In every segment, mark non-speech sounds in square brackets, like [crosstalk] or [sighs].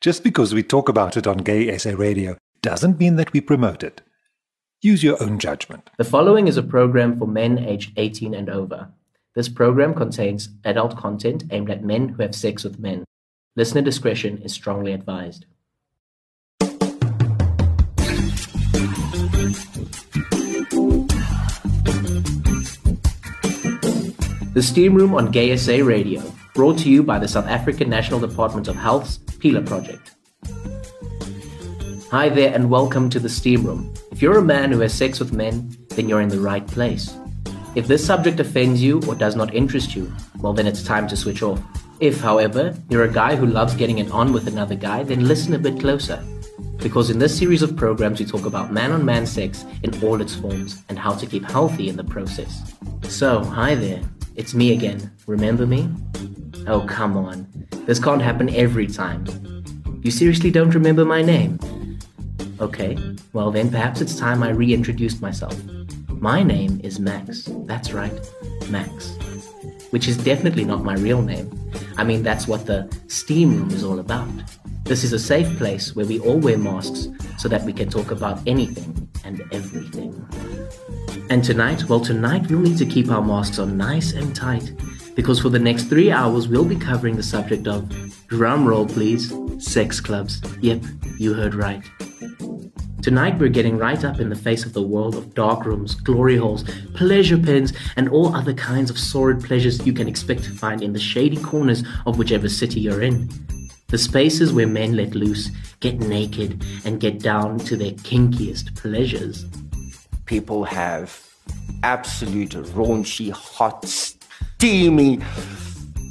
Just because we talk about it on Gay SA Radio doesn't mean that we promote it. Use your own judgment. The following is a program for men aged 18 and over. This program contains adult content aimed at men who have sex with men. Listener discretion is strongly advised. The Steam Room on Gay SA Radio, brought to you by the South African National Department of Health's PILA project. Hi there, and welcome to the Steam Room. If you're a man who has sex with men, then you're in the right place. If this subject offends you or does not interest you, well, then it's time to switch off. If, however, you're a guy who loves getting it on with another guy, then listen a bit closer. Because in this series of programs, we talk about man on man sex in all its forms and how to keep healthy in the process. So, hi there. It's me again. Remember me? Oh, come on. This can't happen every time. You seriously don't remember my name? Okay, well then perhaps it's time I reintroduced myself. My name is Max. That's right, Max. Which is definitely not my real name. I mean, that's what the Steam Room is all about. This is a safe place where we all wear masks so that we can talk about anything and everything. And tonight, well, tonight we'll need to keep our masks on nice and tight because for the next three hours we'll be covering the subject of, drum roll please, sex clubs. Yep, you heard right. Tonight we're getting right up in the face of the world of dark rooms, glory holes, pleasure pens, and all other kinds of sordid pleasures you can expect to find in the shady corners of whichever city you're in. The spaces where men let loose, get naked, and get down to their kinkiest pleasures. People have absolute raunchy, hot, steamy,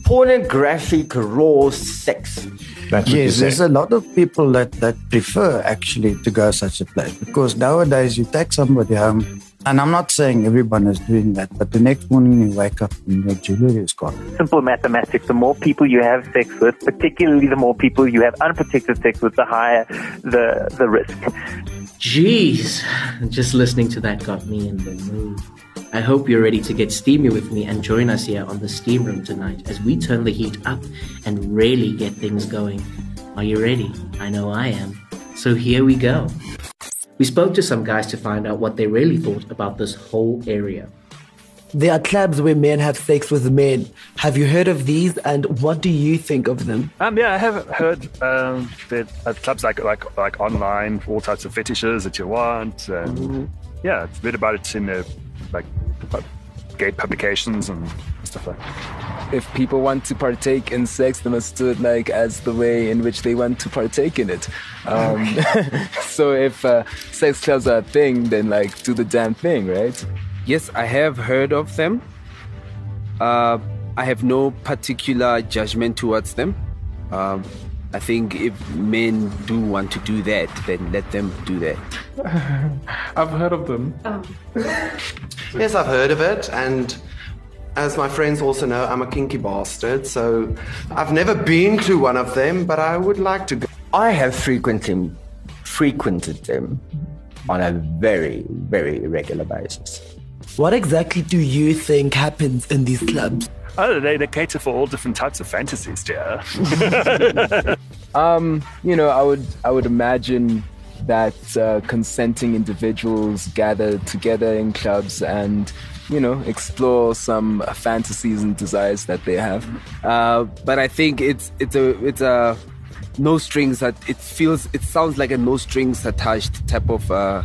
pornographic, raw sex. That's Yes, there's a lot of people that, that prefer actually to go such a place because nowadays you take somebody home, and I'm not saying everyone is doing that, but the next morning you wake up and your jewelry is gone. simple mathematics. The more people you have sex with, particularly the more people you have unprotected sex with, the higher the the risk. Jeez, just listening to that got me in the mood. I hope you're ready to get steamy with me and join us here on the Steam Room tonight as we turn the heat up and really get things going. Are you ready? I know I am. So here we go. We spoke to some guys to find out what they really thought about this whole area. There are clubs where men have sex with men. Have you heard of these and what do you think of them? Um, yeah, I have heard um, that at clubs like like like online, all types of fetishes that you want. And Yeah, I've read about it in the like gay publications and stuff like. that. if people want to partake in sex, they must do it like as the way in which they want to partake in it. Um, [laughs] so if uh, sex clubs are a thing, then like do the damn thing, right? Yes, I have heard of them. Uh, I have no particular judgment towards them. Um, I think if men do want to do that, then let them do that. [laughs] I've heard of them. Oh. Yes, I've heard of it, and as my friends also know, I'm a kinky bastard, so I've never been to one of them, but I would like to go. I have frequently frequented them on a very, very regular basis. What exactly do you think happens in these clubs? Oh, they, they cater for all different types of fantasies, dear. [laughs] Um, you know, I would I would imagine that uh, consenting individuals gather together in clubs and you know explore some fantasies and desires that they have. Uh, but I think it's it's a it's a no strings that it feels it sounds like a no strings attached type of uh,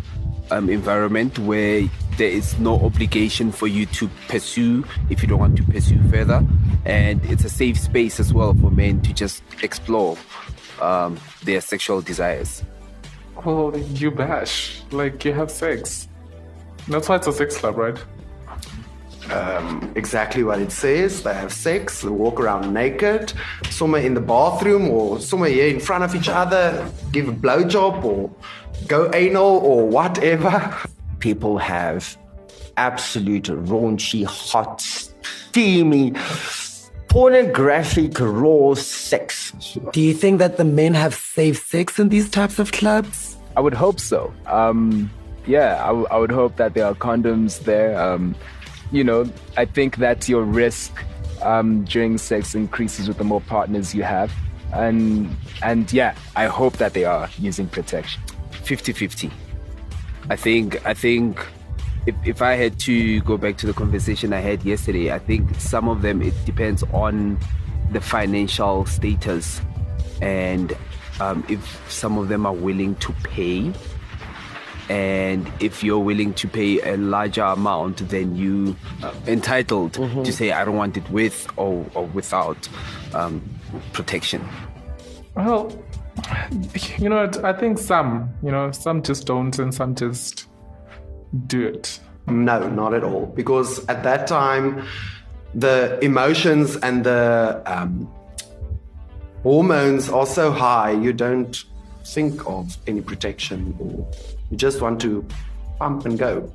um, environment where there is no obligation for you to pursue if you don't want to pursue further, and it's a safe space as well for men to just explore um, their sexual desires. Well, you bash. Like, you have sex. That's why it's a sex club, right? Um, exactly what it says. They have sex, they walk around naked, somewhere in the bathroom or somewhere here in front of each other, give a blowjob or go anal or whatever. People have absolute raunchy, hot, steamy, pornographic, raw sex. Do you think that the men have safe sex in these types of clubs? I would hope so. Um, yeah, I, w- I would hope that there are condoms there. Um, you know, I think that your risk um, during sex increases with the more partners you have. and and yeah, I hope that they are using protection. 50-50. I think I think if, if I had to go back to the conversation I had yesterday, I think some of them it depends on the financial status and um, if some of them are willing to pay and if you're willing to pay a larger amount then you uh, entitled Mm-hmm. to say i don't want it with or, or without um, protection Well, you know, what, I think some, you know, some just don't and some just do it. No, not at all. Because at that time, the emotions and the um, hormones are so high, you don't think of any protection or you just want to pump and go.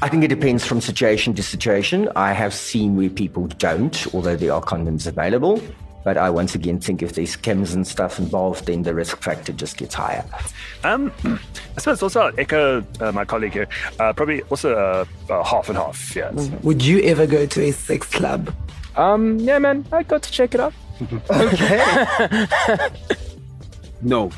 I think it depends from situation to situation. I have seen where people don't, although there are condoms available. But I once again think if there's chems and stuff involved, then the risk factor just gets higher. Um, [clears throat] I suppose also I'll echo uh, my colleague here. Uh, probably also uh, uh, half and half. Yeah. Would you ever go to a sex club? Um, yeah, man, I got to check it out. [laughs] Okay. [laughs] no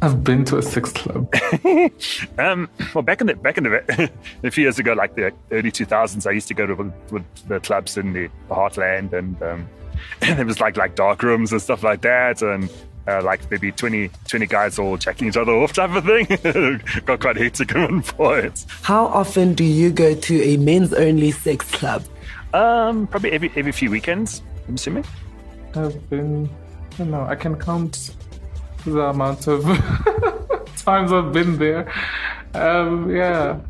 I've been to a sex club. [laughs] um, well, back in the back in the a few years ago, like the early two thousands, I used to go to with, with the clubs in the, the heartland, and um, [laughs] and it was like like dark rooms and stuff like that, and uh, like maybe 20, 20 guys all checking each other off type of thing. [laughs] Got quite hectic at one point. How often do you go to a men's only sex club? Um, probably every every few weekends. I'm assuming. I've been, I don't know, I can count the amount of [laughs] times I've been there. Um, yeah,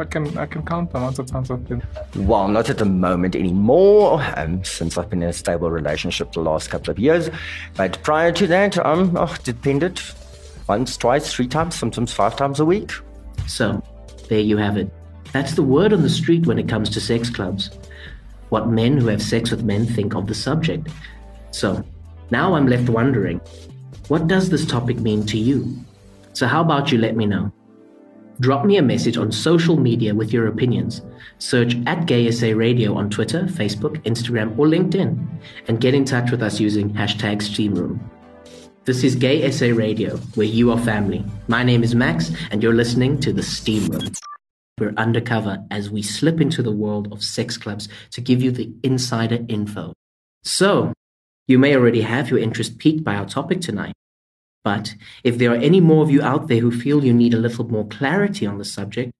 I can I can count the amount of times I've been. Well, not at the moment anymore, um, since I've been in a stable relationship the last couple of years. But prior to that, um, oh, depended once, twice, three times, sometimes five times a week. So, there you have it. That's the word on the street when it comes to sex clubs. What men who have sex with men think of the subject. So, now I'm left wondering what does this topic mean to you? So, how about you let me know? Drop me a message on social media with your opinions. Search at GaySA Radio on Twitter, Facebook, Instagram, or LinkedIn, and get in touch with us using hashtag SteamRoom. This is Gay SA Radio, where you are family. My name is Max, and you're listening to The Steam Room. We're undercover as we slip into the world of sex clubs to give you the insider info. So, you may already have your interest piqued by our topic tonight. But if there are any more of you out there who feel you need a little more clarity on the subject,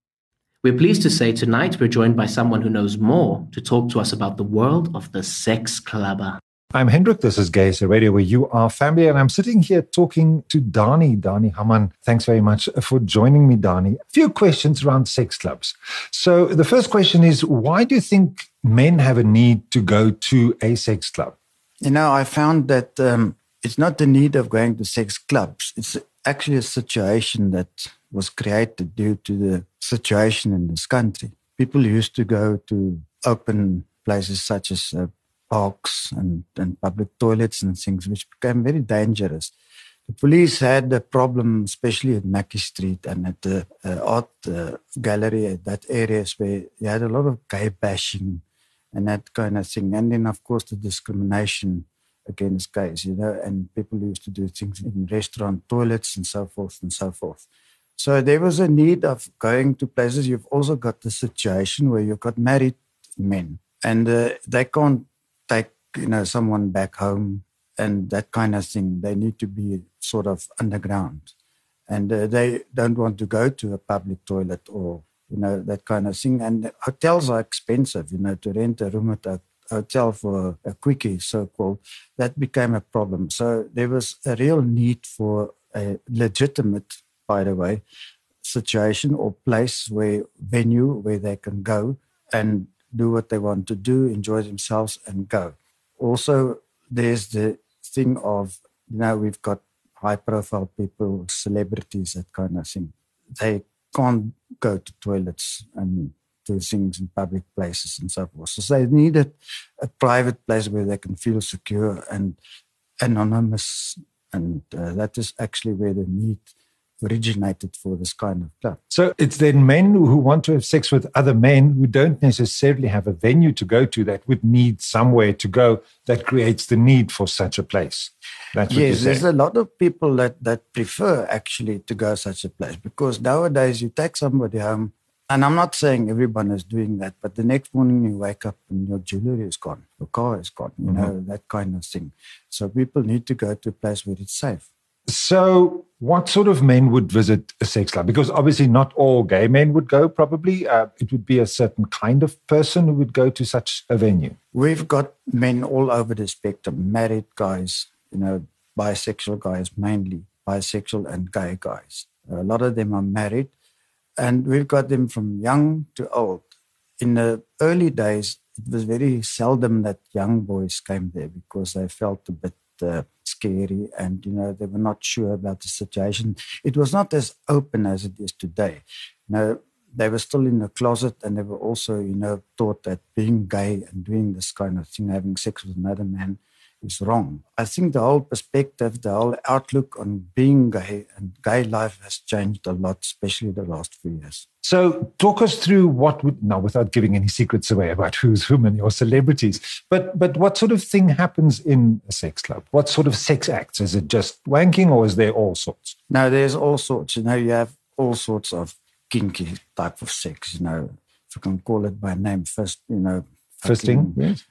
we're pleased to say tonight we're joined by someone who knows more to talk to us about the world of the sex clubber. I'm Hendrik. This is Gay SA Radio, where you are family. And I'm sitting here talking to Dani. Dani Haman, thanks very much for joining me, Dani. A few questions around sex clubs. So the first question is why do you think men have a need to go to a sex club? You know, I found that um, it's not the need of going to sex clubs. It's actually a situation that was created due to the situation in this country. People used to go to open places such as uh, parks and, and public toilets and things, which became very dangerous. The police had a problem, especially at Mackey Street and at the uh, art uh, gallery, at that areas where you had a lot of gay bashing and that kind of thing. And then, of course, the discrimination against gays, you know, and people used to do things in restaurant toilets and so forth and so forth. So there was a need of going to places. You've also got the situation where you've got married men and uh, they can't take, you know, someone back home and that kind of thing. They need to be sort of underground and uh, they don't want to go to a public toilet or, you know, that kind of thing. And hotels are expensive, you know, to rent a room at a Uh, hotel for a quickie, so called, that became a problem. So there was a real need for a legitimate, by the way, situation or place where venue where they can go and do what they want to do, enjoy themselves, and go. Also, there's the thing of you know we've got high profile people, celebrities, that kind of thing. They can't go to toilets and do things in public places and so forth. So they needed a private place where they can feel secure and anonymous. And uh, that is actually where the need originated for this kind of club. So it's then men who want to have sex with other men who don't necessarily have a venue to go to that would need somewhere to go that creates the need for such a place. That's yes, there's a lot of people that, that prefer actually to go such a place because nowadays you take somebody home, and I'm not saying everyone is doing that, but the next morning you wake up and your jewelry is gone, your car is gone, you know, that kind of thing. So people need to go to a place where it's safe. So, what sort of men would visit a sex club? Because obviously, not all gay men would go, probably. Uh, it would be a certain kind of person who would go to such a venue. We've got men all over the spectrum, married guys, you know, bisexual guys mainly, bisexual and gay guys. A lot of them are married, and we've got them from young to old. In the early days, it was very seldom that young boys came there because they felt a bit uh, scary and you know they were not sure about the situation. It was not as open as it is today. You know, they were still in the closet and they were also, you know, taught that being gay and doing this kind of thing, having sex with another man, is wrong. I think the whole perspective, the whole outlook on being gay and gay life has changed a lot, especially the last few years. So, talk us through what would now, without giving any secrets away about who's whom and your celebrities, but but what sort of thing happens in a sex club? What sort of sex acts? Is it just wanking, or is there all sorts? Now, there's all sorts. You know, you have all sorts of kinky type of sex. You know, if I can call it by name, first, you know, Fisting, yes.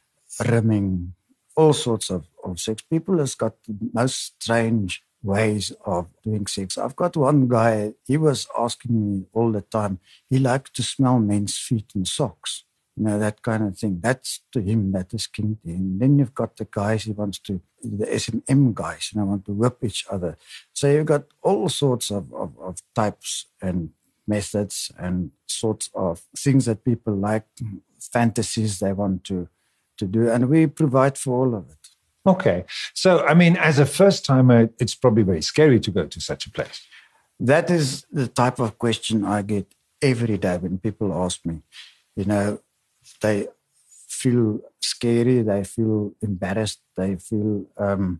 rimming, all sorts of, of sex. People has got the most strange ways of doing sex. I've got one guy, he was asking me all the time, he liked to smell men's feet and socks. You know, that kind of thing. That's to him, that is kinky. And then you've got the guys he wants to, the S&M guys, you know, want to whip each other. So you've got all sorts of, of, of types and methods and sorts of things that people like, fantasies they want to, to do. And we provide for all of it. Okay. So, I mean, as a first timer, it's probably very scary to go to such a place. That is the type of question I get every day when people ask me. You know, they feel scary, they feel embarrassed, they feel um,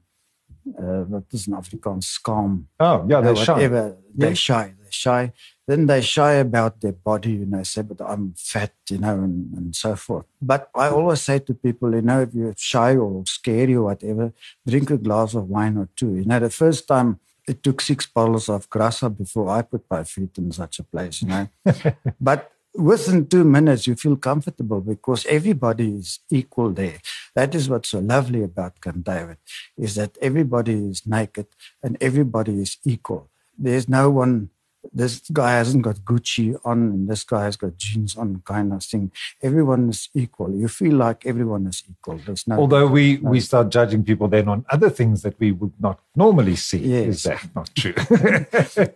uh, what is in Afrikaans skaam. Oh, yeah, they're shy. whatever. They're shy. They're shy. Then they shy about their body, you know, say, but I'm fat, you know, and, and so forth. But I always say to people, you know, if you're shy or scary or whatever, drink a glass of wine or two. You know, the first time it took six bottles of grassa before I put my feet in such a place, you know. [laughs] but within two minutes, you feel comfortable because everybody is equal there. That is what's so lovely about Camp David, is that everybody is naked and everybody is equal. There's no one, this guy hasn't got Gucci on and this guy has got jeans on kind of thing. Everyone is equal. You feel like everyone is equal. There's no Although we, we start judging people then on other things that we would not normally see. Is Yes. that not true?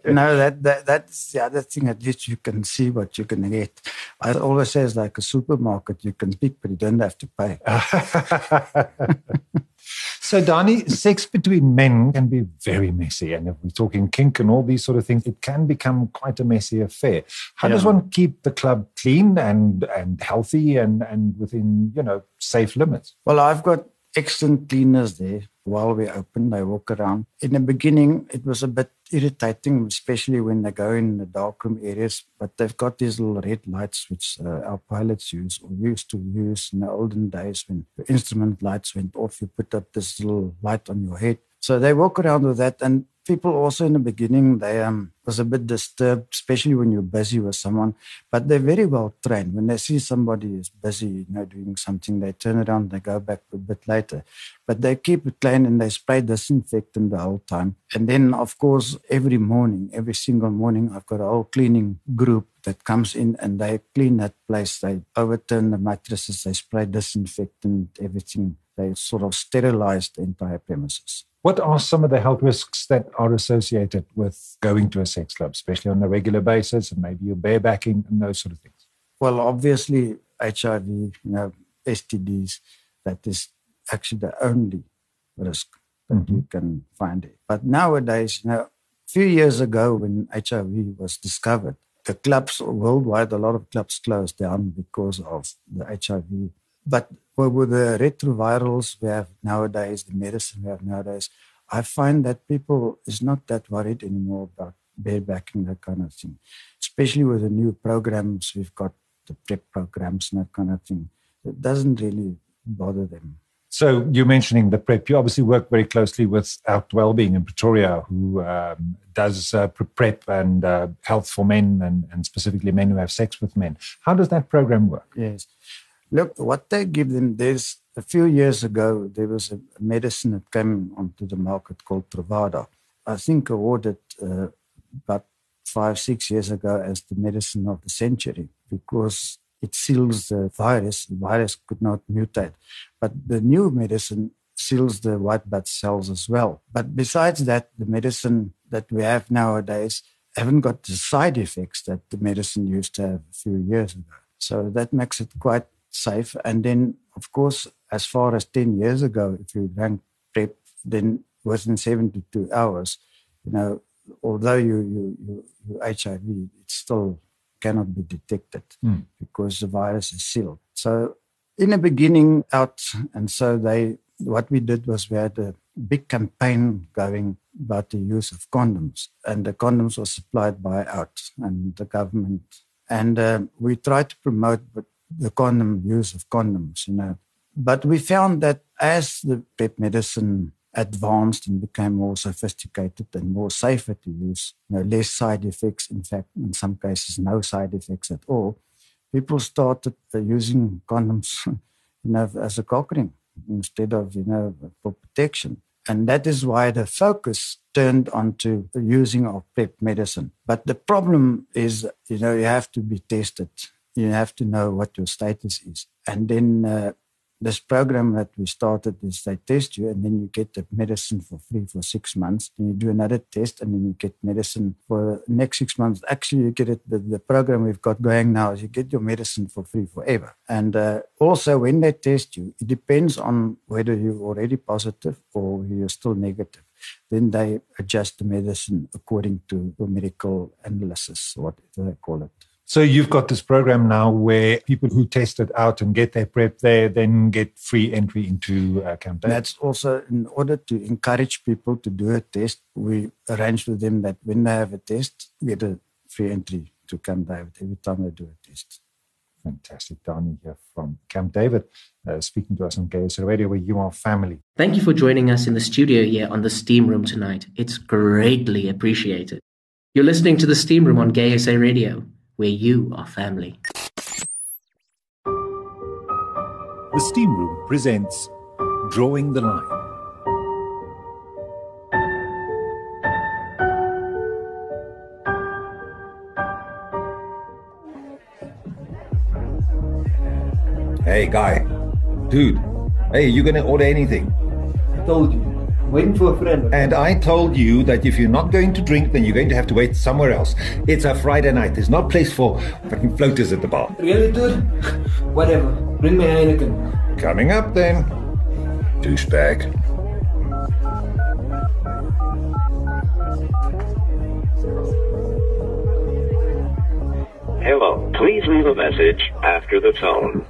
[laughs] no, that, that that's the other thing. At least you can see what you can get. I always say it's like a supermarket. You can pick, but you don't have to pay. [laughs] so, Dani, sex between men can be very messy. And if we're talking kink and all these sort of things, it can become quite a messy affair. How does one keep the club clean and, and healthy and, and within, you know, safe limits? Well, I've got excellent cleaners there while we're open. They walk around. In the beginning, it was a bit irritating, especially when they go in the darkroom areas. But they've got these little red lights, which uh, our pilots use or used to use in the olden days when the instrument lights went off. You put up this little light on your head. So they walk around with that. And people also in the beginning, they um, was a bit disturbed, especially when you're busy with someone. But they're very well trained. When they see somebody is busy, you know, doing something, they turn around, they go back a bit later. But they keep it clean and they spray disinfectant the whole time. And then, of course, every morning, every single morning, I've got a whole cleaning group that comes in and they clean that place. They overturn the mattresses, they spray disinfectant, everything. They sort of sterilize the entire premises. What are some of the health risks that are associated with going to a sex club, especially on a regular basis, and maybe you're barebacking and those sort of things? Well, obviously, HIV, you know, STDs, that is actually the only risk that you mm-hmm. can find it. But nowadays, you know, a few years ago when HIV was discovered, the clubs worldwide, a lot of clubs closed down because of the HIV. But with the retrovirals we have nowadays, the medicine we have nowadays, I find that people is not that worried anymore about barebacking, that kind of thing. Especially with the new programs we've got, the PrEP programs and that kind of thing. It doesn't really bother them. So you're mentioning the PrEP. You obviously work very closely with Out Wellbeing in Pretoria, who um, does uh, PrEP and uh, health for men, and, and specifically men who have sex with men. How does that program work? Yes. Look, what they give them, there's a few years ago, there was a medicine that came onto the market called Truvada. I think awarded uh, about five, six years ago as the medicine of the century because it seals the virus. The virus could not mutate. But the new medicine seals the white blood cells as well. But besides that, the medicine that we have nowadays haven't got the side effects that the medicine used to have a few years ago. So that makes it quite safe. And then, of course, as far as 10 years ago, if you drank PrEP, then within 72 hours, you know, although you, you, you, you HIV, it still cannot be detected Mm. because the virus is sealed. So in the beginning out, and so they, what we did was we had a big campaign going about the use of condoms, and the condoms were supplied by out and the government, and uh, we tried to promote the condom use of condoms, you know. But we found that as the PrEP medicine advanced and became more sophisticated and more safer to use, you know, less side effects, in fact, in some cases, no side effects at all, people started uh, using condoms, [laughs] you know, as a cock ring instead of, you know, for protection. And that is why the focus turned onto the using of PrEP medicine. But the problem is, you know, you have to be tested. You have to know what your status is. And then uh, this program that we started is they test you and then you get the medicine for free for six months. Then you do another test and then you get medicine for the next six months. Actually, you get it. The, the program we've got going now is you get your medicine for free forever. And uh, also, when they test you, it depends on whether you're already positive or you're still negative. Then they adjust the medicine according to the medical analysis, whatever they call it. So you've got this program now where people who test it out and get their PrEP there then get free entry into uh, Camp David. That's also in order to encourage people to do a test. We arrange with them that when they have a test, get a free entry to Camp David every time they do a test. Fantastic. Donnie here from Camp David, uh, speaking to us on Gay SA Radio, where you are family. Thank you for joining us in the studio here on the Steam Room tonight. It's greatly appreciated. You're listening to the Steam Room on Gay SA Radio, where you are family. The Steam Room presents Drawing the Line. Hey, guy. Dude. Hey, you gonna order anything? I told you. Waiting for a friend. And I told you that if you're not going to drink, then you're going to have to wait somewhere else. It's a Friday night. There's no place for fucking floaters at the bar. Really, dude? Whatever. Bring me Heineken. Coming up then. Douchebag. Hello. Please leave a message after the tone.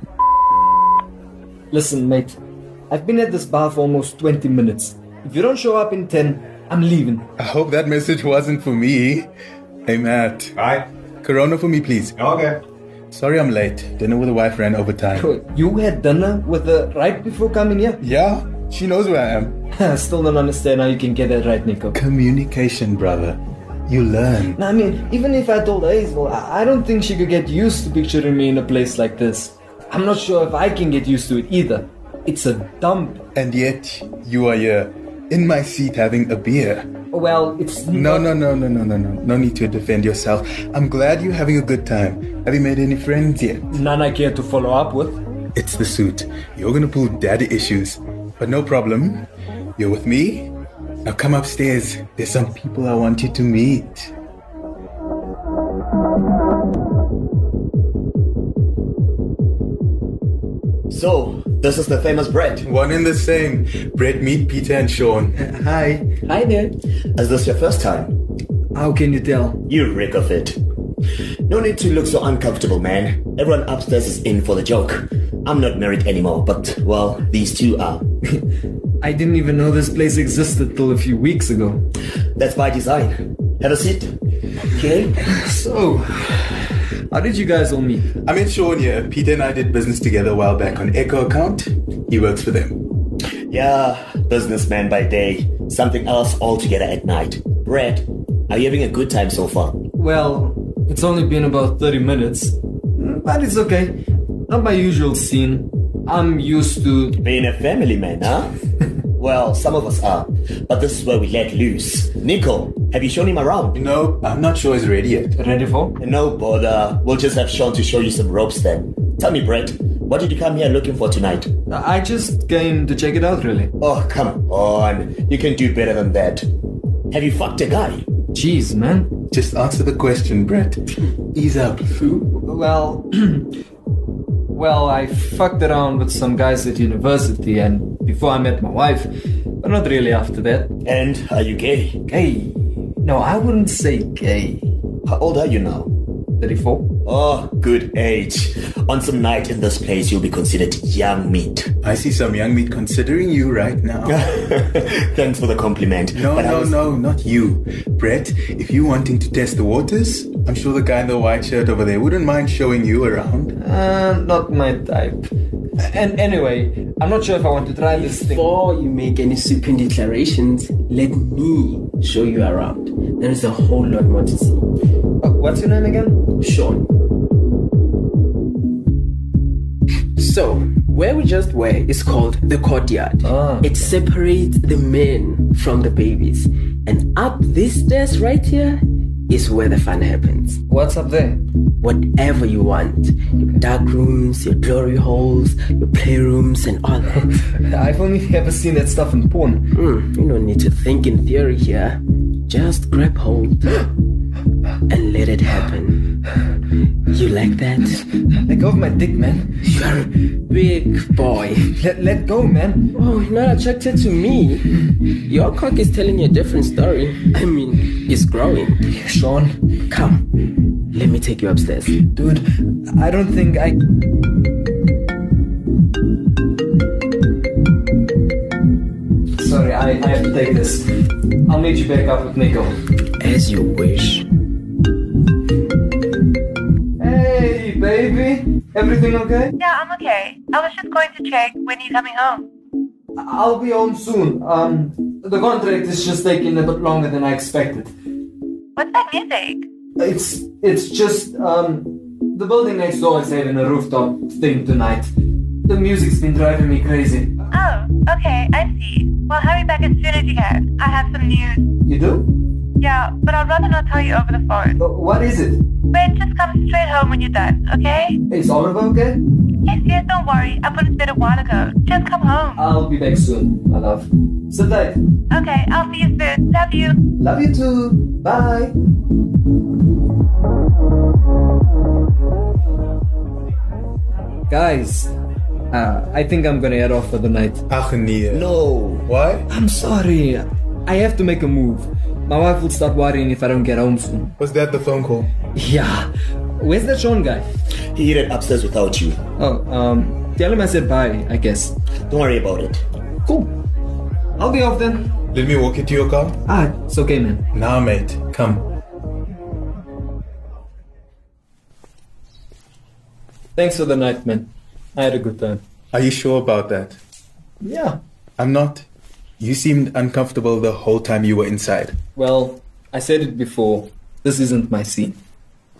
Listen, mate. I've been at this bar for almost 20 minutes. If you don't show up in 10, I'm leaving. I hope that message wasn't for me. Hey, Matt. Hi. Corona for me, please. Okay. Sorry I'm late. Dinner with the wife ran over time. You had dinner with her right before coming here? Yeah, she knows where I am. [laughs] I still don't understand how you can get that right, Nico. Communication, brother. You learn. I mean, even if I told Hazel, I I don't think she could get used to picturing me in a place like this. I'm not sure if I can get used to it either. It's a dump. And yet, you are here, in my seat, having a beer. Well, it's No, no, no, no, no, no, no. No need to defend yourself. I'm glad you're having a good time. Have you made any friends yet? None I care to follow up with. It's the suit. You're gonna pull daddy issues. But no problem. You're with me? Now come upstairs. There's some people I want you to meet. So, this is the famous Brett. One and the same. Brett, meet Peter and Sean. Uh, hi. Hi there. Is this your first time? How can you tell? You reek of it. No need to look so uncomfortable, man. Everyone upstairs is in for the joke. I'm not married anymore, but, well, these two are. [laughs] I didn't even know this place existed till a few weeks ago. That's by design. Have a seat. Okay. [sighs] So, how did you guys all meet? I met Sean here. Peter and I did business together a while back on Echo account. He works for them. Yeah, businessman by day, something else altogether at night. Brett, are you having a good time so far? Well, it's only been about 30 minutes. Mm, but it's okay. Not my usual scene. I'm used to. Being a family man, huh? [laughs] well, some of us are. But this is where we let loose. Nico, have you shown him around? No, I'm not sure he's ready yet. Ready for? No bother. Uh, we'll just have Sean to show you some ropes then. Tell me, Brett, what did you come here looking for tonight? I just came to check it out, really. Oh, come on. You can do better than that. Have you fucked a guy? Jeez, man. Just answer the question, Brett. Ease up. Well, [clears throat] well, I fucked around with some guys at university and before I met my wife, but not really after that. And are you gay? Gay? No, I wouldn't say gay. How old are you now? 34. Oh, good age. On some night in this place, you'll be considered young meat. I see some young meat considering you right now. [laughs] Thanks for the compliment. No, But no, was- no, not you. Brett, if you're wanting to test the waters, I'm sure the guy in the white shirt over there wouldn't mind showing you around. Uh, not my type. And anyway, I'm not sure if I want to try this thing. Before you make any sweeping declarations, let me show you around. There is a whole lot more to see. Uh, what's your name again? Sean. So, where we just were is called the courtyard. It separates the men from the babies. And up these stairs right here is where the fun happens. What's up there? Whatever you want. Your dark rooms, your glory holes, your playrooms, and all that. [laughs] I've only ever seen that stuff in porn. Hmm, you don't need to think in theory here. Just grab hold [gasps] and let it happen. You like that? Let go of my dick, man. You're a big boy. Let, let go, man. Oh, you're not attracted to me. Your cock is telling you a different story. I mean, it's growing. Sean. Come. Let me take you upstairs. Dude, I don't think I. Sorry, I, I have to take this. I'll meet you back up with Nico. As you wish. Baby. Everything okay? Yeah, I'm okay. I was just going to check when you're coming home. I'll be home soon. Um, the contract is just taking a bit longer than I expected. What's that music? It's it's just um the building next door is having a rooftop thing tonight. The music's been driving me crazy. Oh, okay, I see. Well, hurry back as soon as you can. I have some news. You do? Yeah, but I'd rather not tell you over the phone. What is it? Wait, just come straight home when you're done, okay? Is Oliver okay? Yes, yes, don't worry. I put it to bed a while ago. Just come home. I'll be back soon, my love. Sit tight. Okay, I'll see you soon. Love you. Love you too. Bye. Guys, uh, I think I'm gonna head off for the night. Ach nee. No. What? I'm sorry. I have to make a move. My wife will start worrying if I don't get home soon. Was that the phone call? Yeah. Where's that Sean guy? He hit it upstairs without you. Oh, um, tell him I said bye, I guess. Don't worry about it. Cool. I'll be off then. Let me walk you to your car? Ah, it's okay, man. Nah, mate. Come. Thanks for the night, man. I had a good time. Are you sure about that? Yeah. I'm not. You seemed uncomfortable the whole time you were inside. Well, I said it before. This isn't my scene.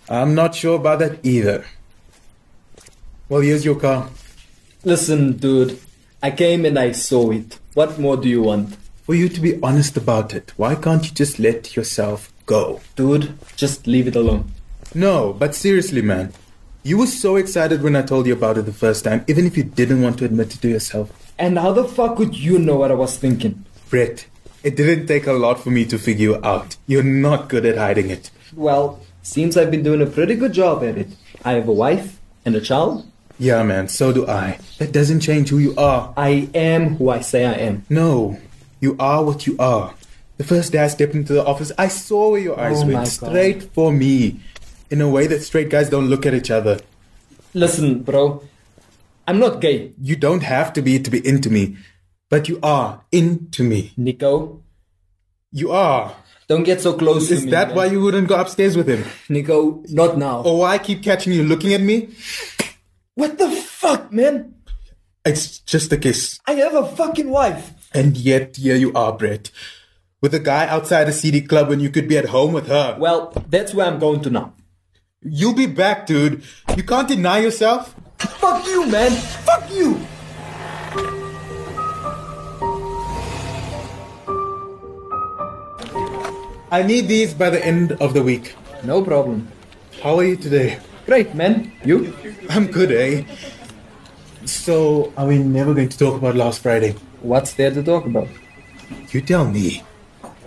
I'm not sure about that either. Well, here's your car. Listen, dude. I came and I saw it. What more do you want? For you to be honest about it, why can't you just let yourself go? Dude, just leave it alone. No, but seriously, man. You were so excited when I told you about it the first time, even if you didn't want to admit it to yourself. And how the fuck would you know what I was thinking? Brett, it didn't take a lot for me to figure you out. You're not good at hiding it. Well, seems I've been doing a pretty good job at it. I have a wife and a child. Yeah, man, so do I. That doesn't change who you are. I am who I say I am. No, you are what you are. The first day I stepped into the office, I saw where your eyes Oh went God. straight for me. In a way that straight guys don't look at each other. Listen, bro. I'm not gay. You don't have to be to be into me, but you are into me. Nico, You are. Don't get so close Is to me. that man. why you wouldn't go upstairs with him? Nico, not now. Or why I keep catching you looking at me? What the fuck, man? It's just a kiss. I have a fucking wife. And yet, here you are, Brett. With a guy outside a seedy club when you could be at home with her. Well, that's where I'm going to now. You'll be back, dude. You can't deny yourself. Fuck you, man. Fuck you. I need these by the end of the week. No problem. How are you today? Great, man. You? I'm good, eh? So, are we never going to talk about last Friday? What's there to talk about? You tell me.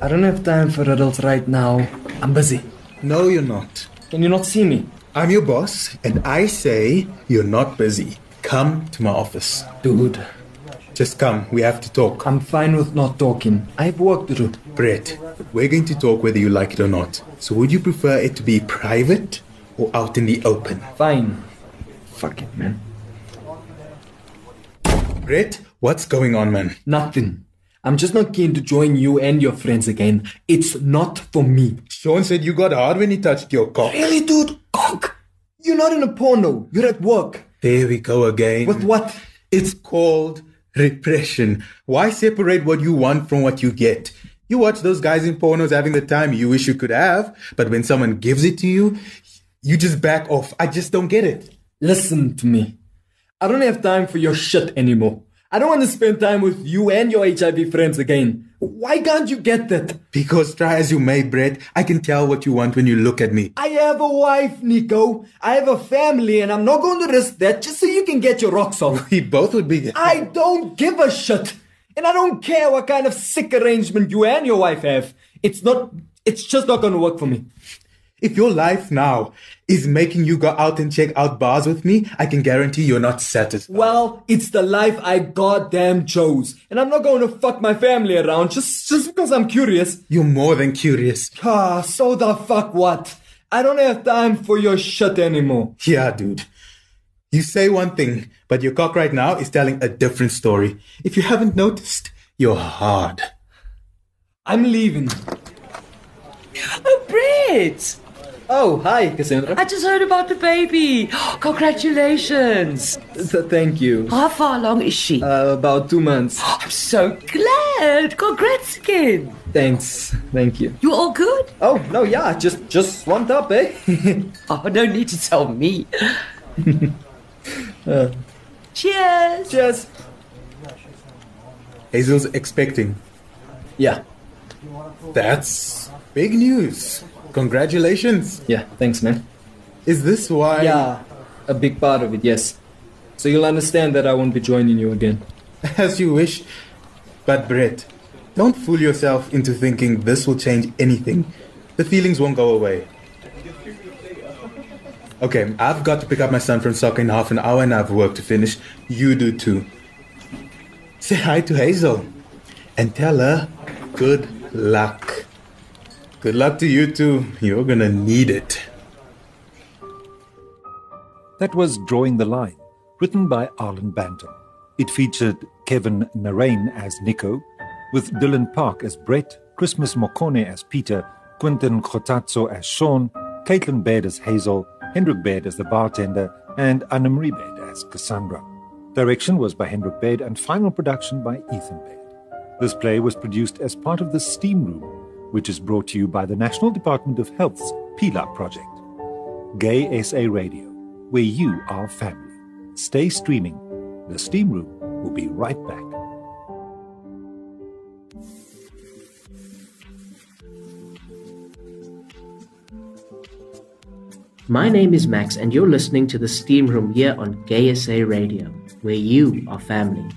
I don't have time for riddles right now. I'm busy. No, you're not. Can you not see me? I'm your boss, and I say you're not busy. Come to my office. Dude. Just come. We have to talk. I'm fine with not talking. I have work to do. Brett, we're going to talk whether you like it or not. So, would you prefer it to be private or out in the open? Fine. Fuck it, man. Brett, what's going on, man? Nothing. I'm just not keen to join you and your friends again. It's not for me. Sean said you got hard when he touched your cock. Really, dude? Cock? You're not in a porno. You're at work. There we go again. With what? It's called repression. Why separate what you want from what you get? You watch those guys in pornos having the time you wish you could have, but when someone gives it to you, you just back off. I just don't get it. Listen to me. I don't have time for your shit anymore. I don't want to spend time with you and your HIV friends again. Why can't you get that? Because try as you may, Brett, I can tell what you want when you look at me. I have a wife, Nico. I have a family, and I'm not going to risk that just so you can get your rocks off. [laughs] We both would be. I don't give a shit. And I don't care what kind of sick arrangement you and your wife have. It's not, it's just not going to work for me. If your life now is making you go out and check out bars with me, I can guarantee you're not satisfied. Well, it's the life I goddamn chose. And I'm not going to fuck my family around just, just because I'm curious. You're more than curious. Ah, so the fuck what? I don't have time for your shit anymore. Yeah, dude. You say one thing, but your cock right now is telling a different story. If you haven't noticed, you're hard. I'm leaving. Oh, Brett! Oh, hi, Cassandra. I just heard about the baby. [gasps] Congratulations. Th- thank you. How far along is she? Uh, about two months. [gasps] I'm so glad. Congrats again. Thanks. Thank you. You all good? Oh, no, yeah, just just swamped up, eh? [laughs] oh, no need to tell me. [laughs] uh, cheers. Cheers. Hazel's expecting. Yeah. That's big news. Congratulations. Yeah, thanks, man. Is this why? Yeah, a big part of it, yes. So you'll understand that I won't be joining you again. [laughs] As you wish. But, Brett, don't fool yourself into thinking this will change anything. The feelings won't go away. Okay, I've got to pick up my son from soccer in half an hour and I have work to finish. You do too. Say hi to Hazel and tell her good luck. Good luck to you too. You're gonna need it. That was Drawing the Line, written by Arlen Bantam. It featured Kevin Narain as Nico, with Dylan Park as Brett, Christmas Mokone as Peter, Quentin Khotatso as Sean, Caitlin Baird as Hazel, Hendrik Baird as the bartender, and Annemarie Baird as Cassandra. Direction was by Hendrik Baird and final production by Ethan Baird. This play was produced as part of the Steam Room, which is brought to you by the National Department of Health's PILA project. Gay SA Radio, where you are family. Stay streaming. The Steam Room will be right back. My name is Max, and you're listening to the Steam Room here on Gay SA Radio, where you are family.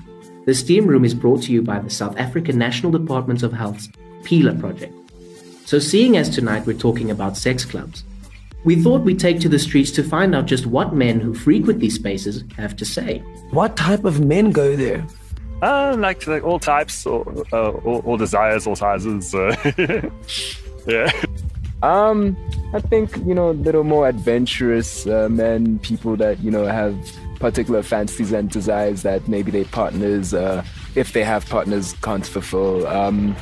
The Steam Room is brought to you by the South African National Department of Health's PILA project. So, seeing as tonight we're talking about sex clubs, we thought we'd take to the streets to find out just what men who frequent these spaces have to say. What type of men go there? Uh, like, like all types, all, uh, all, all desires, all sizes. Uh, [laughs] yeah. Um, I think you know, a little more adventurous uh, men, people that you know have particular fantasies and desires that maybe their partners, uh, if they have partners, can't fulfill. Um,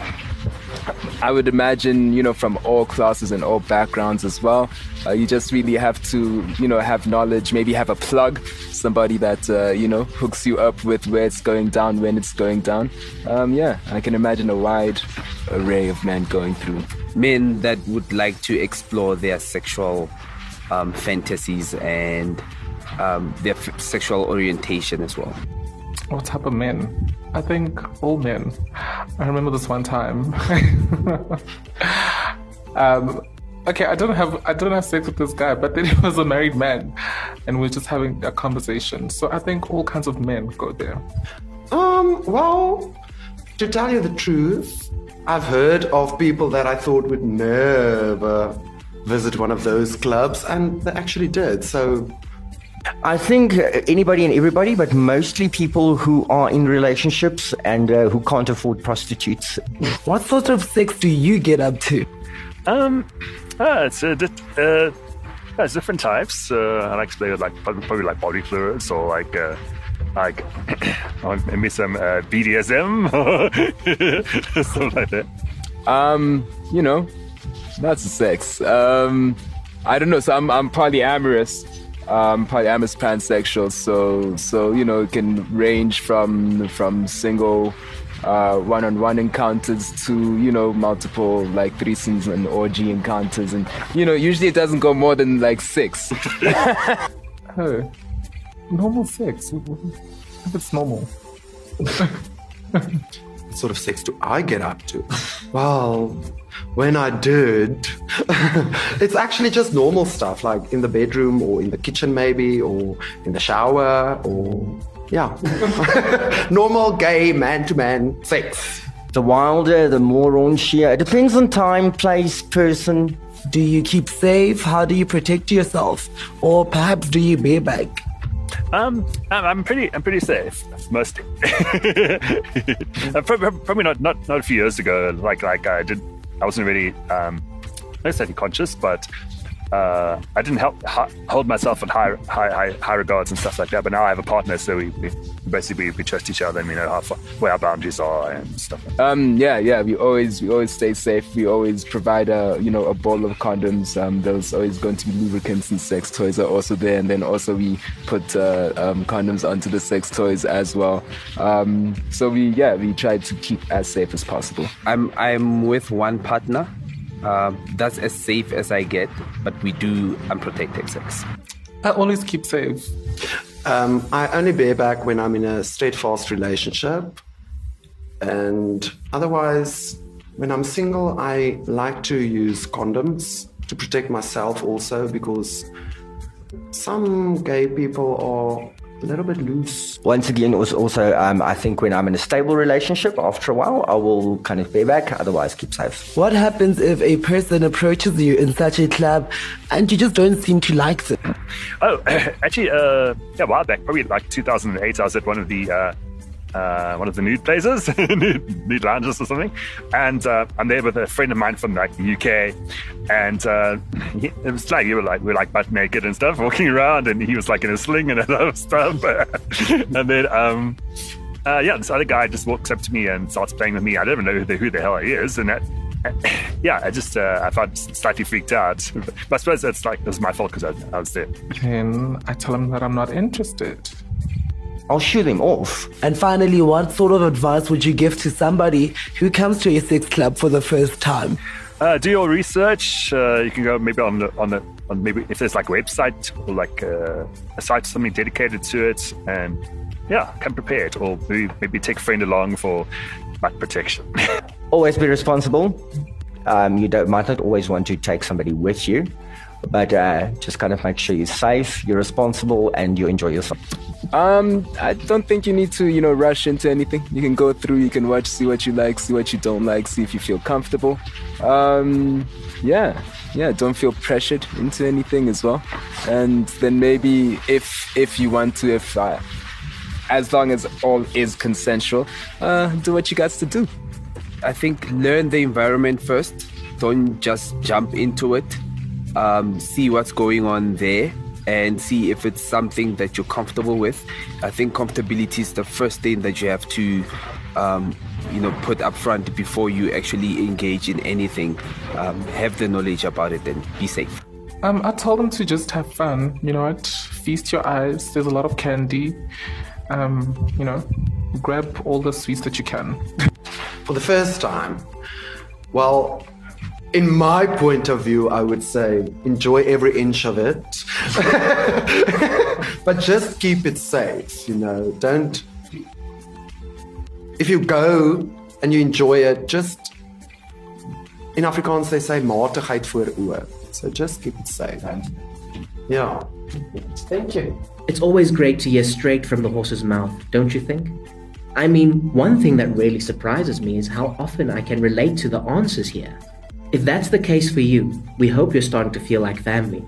I would imagine, you know, from all classes and all backgrounds as well. Uh, you just really have to, you know, have knowledge, maybe have a plug, somebody that, uh, you know, hooks you up with where it's going down, when it's going down. Um, yeah, I can imagine a wide array of men going through. Men that would like to explore their sexual um, fantasies and um, their f- sexual orientation as well. What type of men? I think all men. I remember this one time. [laughs] um, okay, I don't have I don't have sex with this guy, but then he was a married man, and we are just having a conversation. So I think all kinds of men go there. Um, well, to tell you the truth, I've heard of people that I thought would never visit one of those clubs, and they actually did. So I think uh, anybody and everybody, but mostly people who are in relationships and uh, who can't afford prostitutes. What sort of sex do you get up to? Um, uh, it's, uh, di- uh, yeah, it's different types. Uh, I like to play with like probably, probably like body fluids or like uh, like [coughs] maybe some uh, BDSM or [laughs] something like that. Um, you know, that's the sex. Um, I don't know. So I'm I'm polyamorous. Um, polyamorous pansexual. So so you know it can range from from single uh, one-on-one encounters to you know multiple like threesomes and orgy encounters, and you know usually it doesn't go more than like six. [laughs] Oh, normal sex. If it's normal. what [laughs] sort of sex do I get up to? [laughs] Well, when I did, [laughs] it's actually just normal stuff like in the bedroom or in the kitchen, maybe, or in the shower, or yeah, [laughs] normal gay man to man sex. The wilder, the more raunchier. It depends on time, place, person. Do you keep safe? How do you protect yourself? Or perhaps do you bareback? Um, I'm, I'm pretty, I'm pretty safe mostly. [laughs] Uh, probably, probably not, not, not a few years ago. Like, like I did, I wasn't really, um, necessarily conscious, but uh, I didn't help hi, hold myself in high, high, high, high regards and stuff like that. But now I have a partner, so we, we basically we trust each other and we know how far, where our boundaries are and stuff. Like Um, yeah, yeah. We always we always stay safe. We always provide a you know a ball of condoms. Um, there's always going to be lubricants and sex toys are also there, and then also we put uh, um, condoms onto the sex toys as well. Um, so we yeah we try to keep as safe as possible. I'm I'm with one partner. Uh, that's as safe as I get, but we do unprotected sex. I always keep safe. Um, I only bear back when I'm in a straight fast relationship. And otherwise, when I'm single, I like to use condoms to protect myself also because some gay people are a little bit loose. Once again, also, also um, I think when I'm in a stable relationship, after a while, I will kind of bareback, otherwise keep safe. What happens if a person approaches you in such a club and you just don't seem to like them? Oh, [clears throat] actually, uh, yeah, a while back, probably like 2008, I was at one of the uh, uh, one of the nude places, [laughs] nude, nude lounges or something, and uh, I'm there with a friend of mine from like the UK, and uh, [laughs] he, it was like you were like we were like butt naked and stuff, walking around, and he was like in a sling and [laughs] of stuff, and then. Um, uh, yeah, this other guy just walks up to me and starts playing with me. I don't even know who the, who the hell he is, and that, [coughs] yeah, I just uh, I felt slightly freaked out. But I suppose that's like that's my fault because I, I was there. Then I tell him that I'm not interested. I'll shoot him off. And finally, what sort of advice would you give to somebody who comes to a sex club for the first time? Uh, do your research. Uh, you can go maybe on the on the on maybe if there's like a website or like uh, a site something dedicated to it, and yeah, come prepared, or maybe, maybe take a friend along for butt protection. [laughs] Always be responsible. Um, you don't might not always want to take somebody with you, but uh, just kind of make sure you're safe, you're responsible, and you enjoy yourself. Um, I don't think you need to, you know, rush into anything. You can go through, you can watch, see what you like, see what you don't like, see if you feel comfortable. Um, yeah, yeah, don't feel pressured into anything as well. And then maybe if if you want to, if uh, as long as all is consensual, uh, do what you got to do. I think learn the environment first. Don't just jump into it. Um, see what's going on there and see if it's something that you're comfortable with. I think comfortability is the first thing that you have to um, you know put up front before you actually engage in anything. Um, have the knowledge about it and be safe. Um, I told them to just have fun. You know what? Feast your eyes. There's a lot of candy. Um, you know, grab all the sweets that you can. For the first time, well, in my point of view, I would say enjoy every inch of it, [laughs] but just keep it safe. You know, don't. If you go and you enjoy it, just in Afrikaans they say matigheid voor oë. So just keep it safe. Yeah. Thank you. It's always great to hear straight from the horse's mouth, don't you think? I mean, one thing that really surprises me is how often I can relate to the answers here. If that's the case for you, we hope you're starting to feel like family.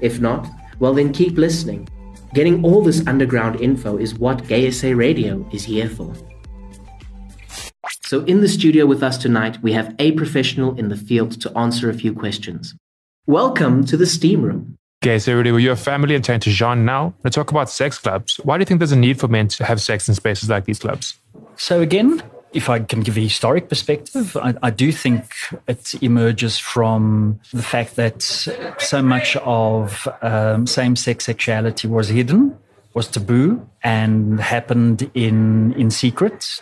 If not, well then keep listening. Getting all this underground info is what Gay SA Radio is here for. So, in the studio with us tonight, we have a professional in the field to answer a few questions. Welcome to the SteamRoom. Okay, so really, you're a family and turn to Jean now. Let's talk about sex clubs. Why do you think there's a need for men to have sex in spaces like these clubs? So again, if I can give a historic perspective, I, I, do think it emerges from the fact that so much of um, same sex sexuality was hidden, was taboo, and happened in, in secret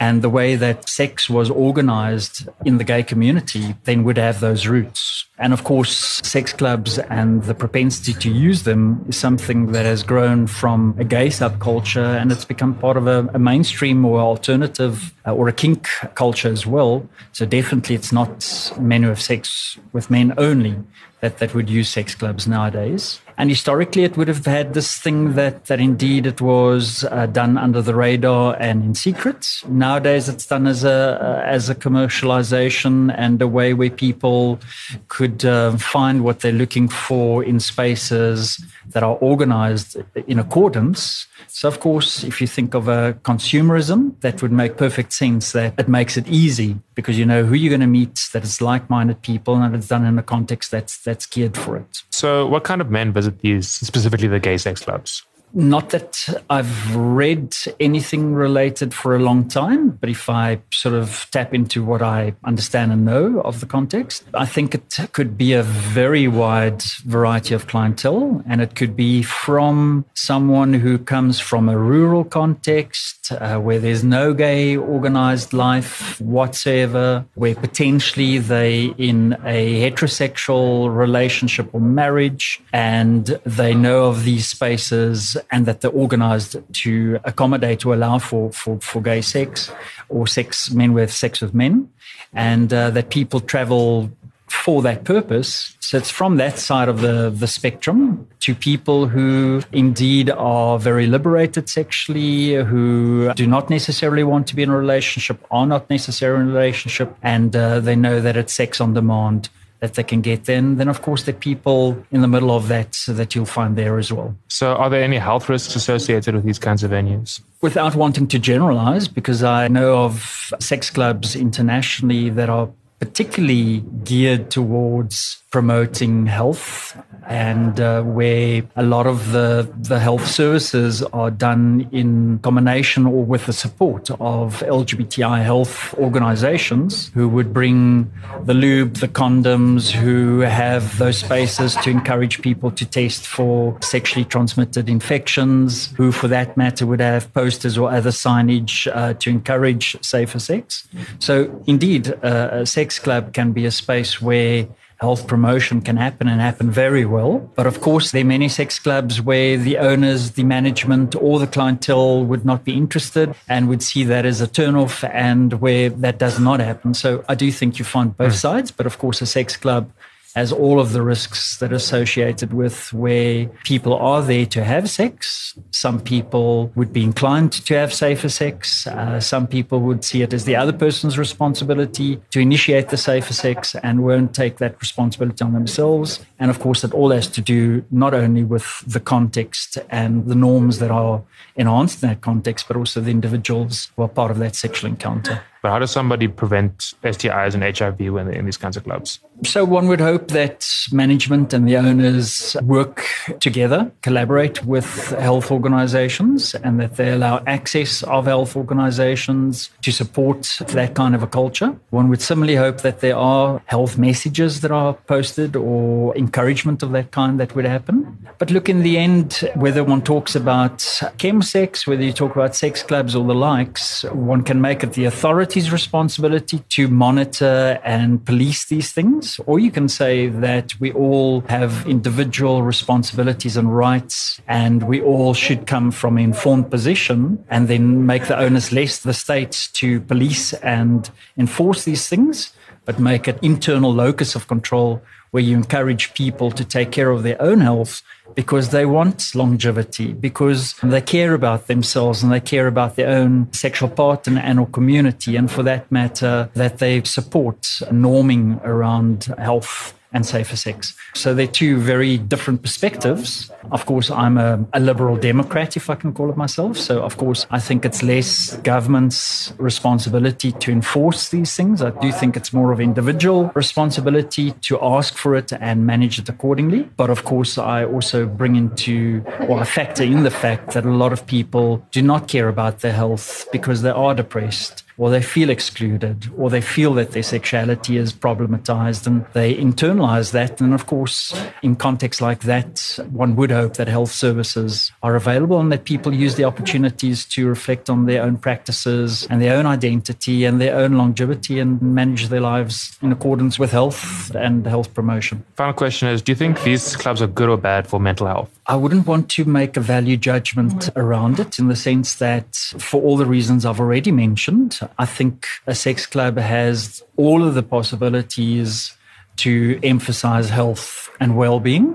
and the way that sex was organized in the gay community then would have those roots. And of course, sex clubs and the propensity to use them is something that has grown from a gay subculture and it's become part of a, a mainstream or alternative uh, or a kink culture as well. So definitely it's not men who have sex with men only that, that would use sex clubs nowadays. And historically, it would have had this thing that, that indeed it was uh, done under the radar and in secret. Nowadays, it's done as a, uh, as a commercialization and a way where people could uh, find what they're looking for in spaces that are organized in accordance. So, of course, if you think of a consumerism, that would make perfect sense that it makes it easy because you know who you're going to meet, that it's like minded people, and it's done in a context that's, that's geared for it. So, what kind of men visit these, specifically the gay sex clubs? Not that I've read anything related for a long time, but if I sort of tap into what I understand and know of the context, I think it could be a very wide variety of clientele. And it could be from someone who comes from a rural context uh, where there's no gay organized life whatsoever, where potentially they in a heterosexual relationship or marriage and they know of these spaces and that they're organized to accommodate to allow for, for, for gay sex or sex men with sex with men and uh, that people travel for that purpose. So it's from that side of the, the spectrum to people who indeed are very liberated sexually, who do not necessarily want to be in a relationship, are not necessarily in a relationship, and uh, they know that it's sex on demand that they can get. Then, then of course, the people in the middle of that that you'll find there as well. So, are there any health risks associated with these kinds of venues? Without wanting to generalize, because I know of sex clubs internationally that are particularly geared towards promoting health and uh, where a lot of the, the health services are done in combination or with the support of LGBTI health organizations who would bring the lube, the condoms, who have those spaces to encourage people to test for sexually transmitted infections, who, for that matter, would have posters or other signage uh, to encourage safer sex. So, indeed, uh, a sex club can be a space where health promotion can happen and happen very well. But of course, there are many sex clubs where the owners, the management, or the clientele would not be interested and would see that as a turnoff, and where that does not happen. So I do think you find both hmm. sides. But of course, a sex club has all of the risks that are associated with where people are there to have sex. Some people would be inclined to have safer sex. Uh, some people would see it as the other person's responsibility to initiate the safer sex and won't take that responsibility on themselves. And of course, it all has to do not only with the context and the norms that are enhanced in that context, but also the individuals who are part of that sexual encounter. But how does somebody prevent STIs and HIV when they're in these kinds of clubs? So one would hope that management and the owners work together, collaborate with health organizations, and that they allow access of health organizations to support that kind of a culture. One would similarly hope that there are health messages that are posted or encouragement of that kind that would happen. But look, in the end, whether one talks about chemsex, whether you talk about sex clubs or the likes, one can make it the authority's responsibility to monitor and police these things. Or you can say that we all have individual responsibilities and rights, and we all should come from an informed position and then make the onus less the states to police and enforce these things, but make it internal locus of control where you encourage people to take care of their own health because they want longevity, because they care about themselves and they care about their own sexual partner and or community, and for that matter, that they support norming around health and safer sex. So they're two very different perspectives. Of course, I'm a, a, liberal Democrat, if I can call it myself. So, of course, I think it's less government's responsibility to enforce these things. I do think it's more of individual responsibility to ask for it and manage it accordingly. But of course, I also bring into or I factor in the fact that a lot of people do not care about their health because they are depressed or they feel excluded, or they feel that their sexuality is problematized and they internalize that. And of course, in contexts like that, one would hope that health services are available and that people use the opportunities to reflect on their own practices and their own identity and their own longevity and manage their lives in accordance with health and health promotion. Final question is Do you think these clubs are good or bad for mental health? I wouldn't want to make a value judgment mm-hmm. around it in the sense that, for all the reasons I've already mentioned, I think a sex club has all of the possibilities to emphasize health and well-being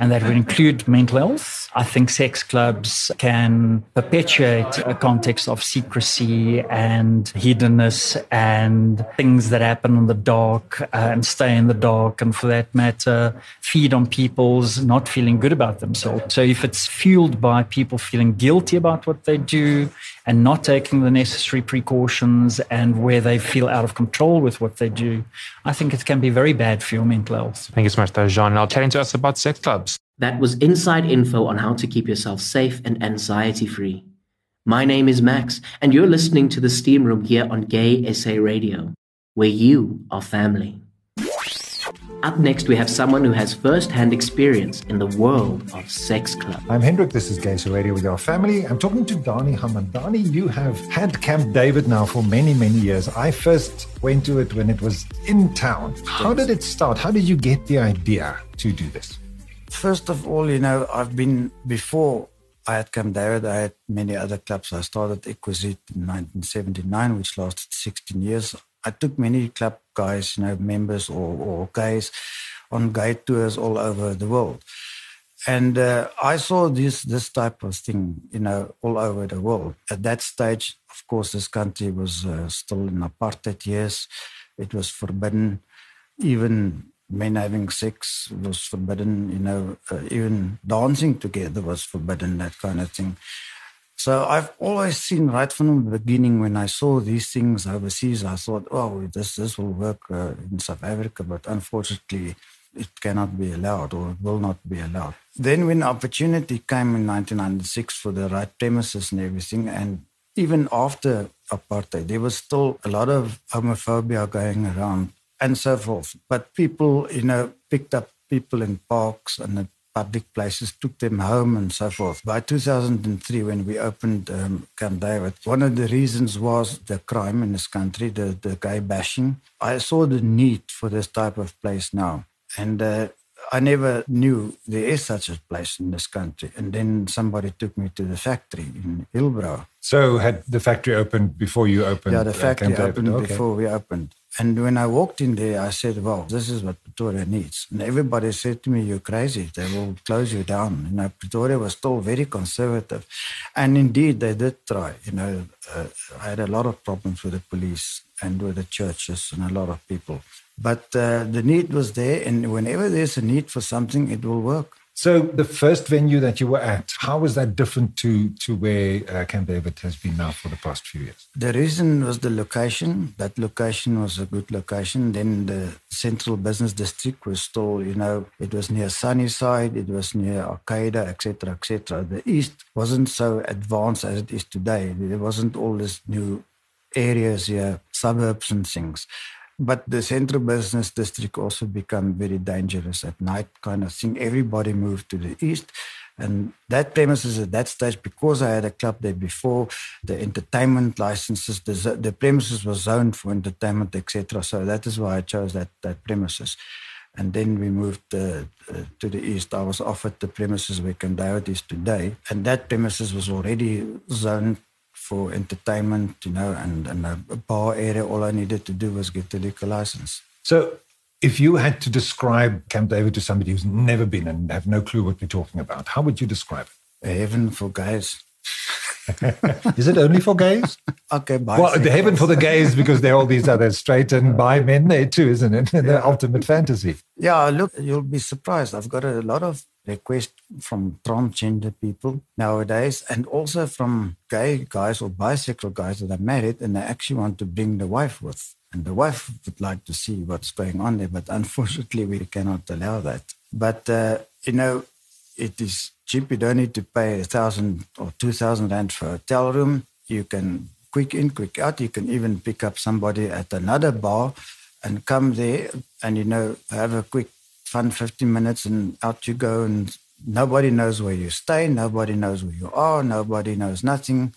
and that would include mental health i think sex clubs can perpetuate a context of secrecy and hiddenness and things that happen in the dark uh, and stay in the dark and for that matter feed on people's not feeling good about themselves so if it's fueled by people feeling guilty about what they do and not taking the necessary precautions and where they feel out of control with what they do, I think it can be very bad for your mental health. Thank you so much, Jean. Now, telling to us about sex clubs. That was inside info on how to keep yourself safe and anxiety free. My name is Max, and you're listening to the SteamRoom here on Gay SA Radio, where you are family. Up next, we have someone who has first hand experience in the world of sex club. I'm Hendrik. This is Gay SA Radio with our family. I'm talking to Dani Haman. Dani, you have had Camp David now for many, many years. I first went to it when it was in town. How did it start? How did you get the idea to do this? First of all, you know, I've been before I had Camp David, I had many other clubs. I started Equisite in 1979, which lasted 16 years. I took many club guys, you know, members or, or guys on guide tours all over the world. And uh, I saw this this type of thing, you know, all over the world. At that stage, of course, this country was uh, still in apartheid years. It was forbidden. Even men having sex was forbidden. You know, uh, even dancing together was forbidden. That kind of thing. So I've always seen right from the beginning when I saw these things overseas, I thought, oh, this this will work uh, in South Africa, but unfortunately, it cannot be allowed or it will not be allowed. Then, when opportunity came in 1996 for the right premises and everything, and even after apartheid, there was still a lot of homophobia going around and so forth. But people, you know, picked up people in parks and public places, took them home and so forth. By 2003, when we opened um, Camp David, one of the reasons was the crime in this country, the, the gay bashing. I saw the need for this type of place now. And uh, I never knew there is such a place in this country. And then somebody took me to the factory in Hillbrow. So had the factory opened before you opened? Yeah, the factory uh, opened okay. before we opened. And when I walked in there, I said, well, this is what Pretoria needs. And everybody said to me, you're crazy. They will close you down. You know, Pretoria was still very conservative. And indeed, they did try. You know, uh, I had a lot of problems with the police and with the churches and a lot of people. But uh, the need was there. And whenever there's a need for something, it will work. So the first venue that you were at, how was that different to to where uh, Camp David has been now for the past few years? The reason was the location. That location was a good location. Then the central business district was still, you know, it was near Sunnyside, it was near Arcadia, etc., etc. The east wasn't so advanced as it is today. There wasn't all this new areas here, suburbs and things. But the central business district also become very dangerous at night, kind of thing. Everybody moved to the east. And that premises at that stage, because I had a club there before, the entertainment licenses, the, the premises was zoned for entertainment, etc. So that is why I chose that that premises. And then we moved uh, to the east. I was offered the premises where David is today, and that premises was already zoned for entertainment, you know, and, and a bar area. All I needed to do was get the liquor license. So if you had to describe Camp David to somebody who's never been and have no clue what we're talking about, how would you describe it? A heaven for guys. [laughs] [laughs] Is it only for gays? Okay, Well, the heaven for the gays because there are all these other straight and bi men there too, isn't it? [laughs] The ultimate fantasy. Yeah, look, you'll be surprised. I've got a lot of requests from transgender people nowadays, and also from gay guys or bisexual guys that are married and they actually want to bring the wife with. And the wife would like to see what's going on there, but unfortunately, we cannot allow that. But, uh, you know, it is cheap. You don't need to pay a thousand or two thousand rand for a hotel room. You can quick in, quick out. You can even pick up somebody at another bar and come there and you know have a quick fun 15 minutes and out you go and nobody knows where you stay nobody knows where you are nobody knows nothing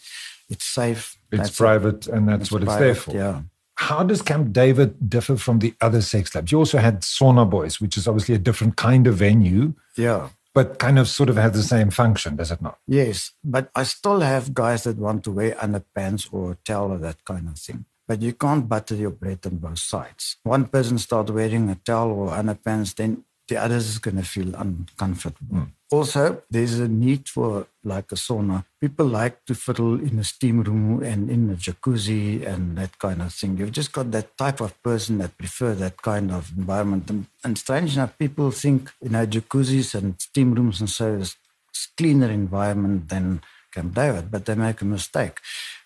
it's safe It's That's it. private and that's what it's there for. yeah How does Camp David differ from the other sex clubs? You also had Sauna Boys, which is obviously a different kind of venue, yeah but kind of sort of has the same function, does it not? Yes, but I still have guys that want to wear underpants or towel or that kind of thing. But you can't butter your bread on both sides. One person starts wearing a towel or underpants, then the others is going to feel uncomfortable. Hmm. Also, there's a need for like a sauna. People like to fiddle in a steam room and in a jacuzzi and that kind of thing. You've just got that type of person that prefer that kind of environment. And, and strange enough, people think, you know, jacuzzis and steam rooms and so is cleaner environment than Camp David, but they make a mistake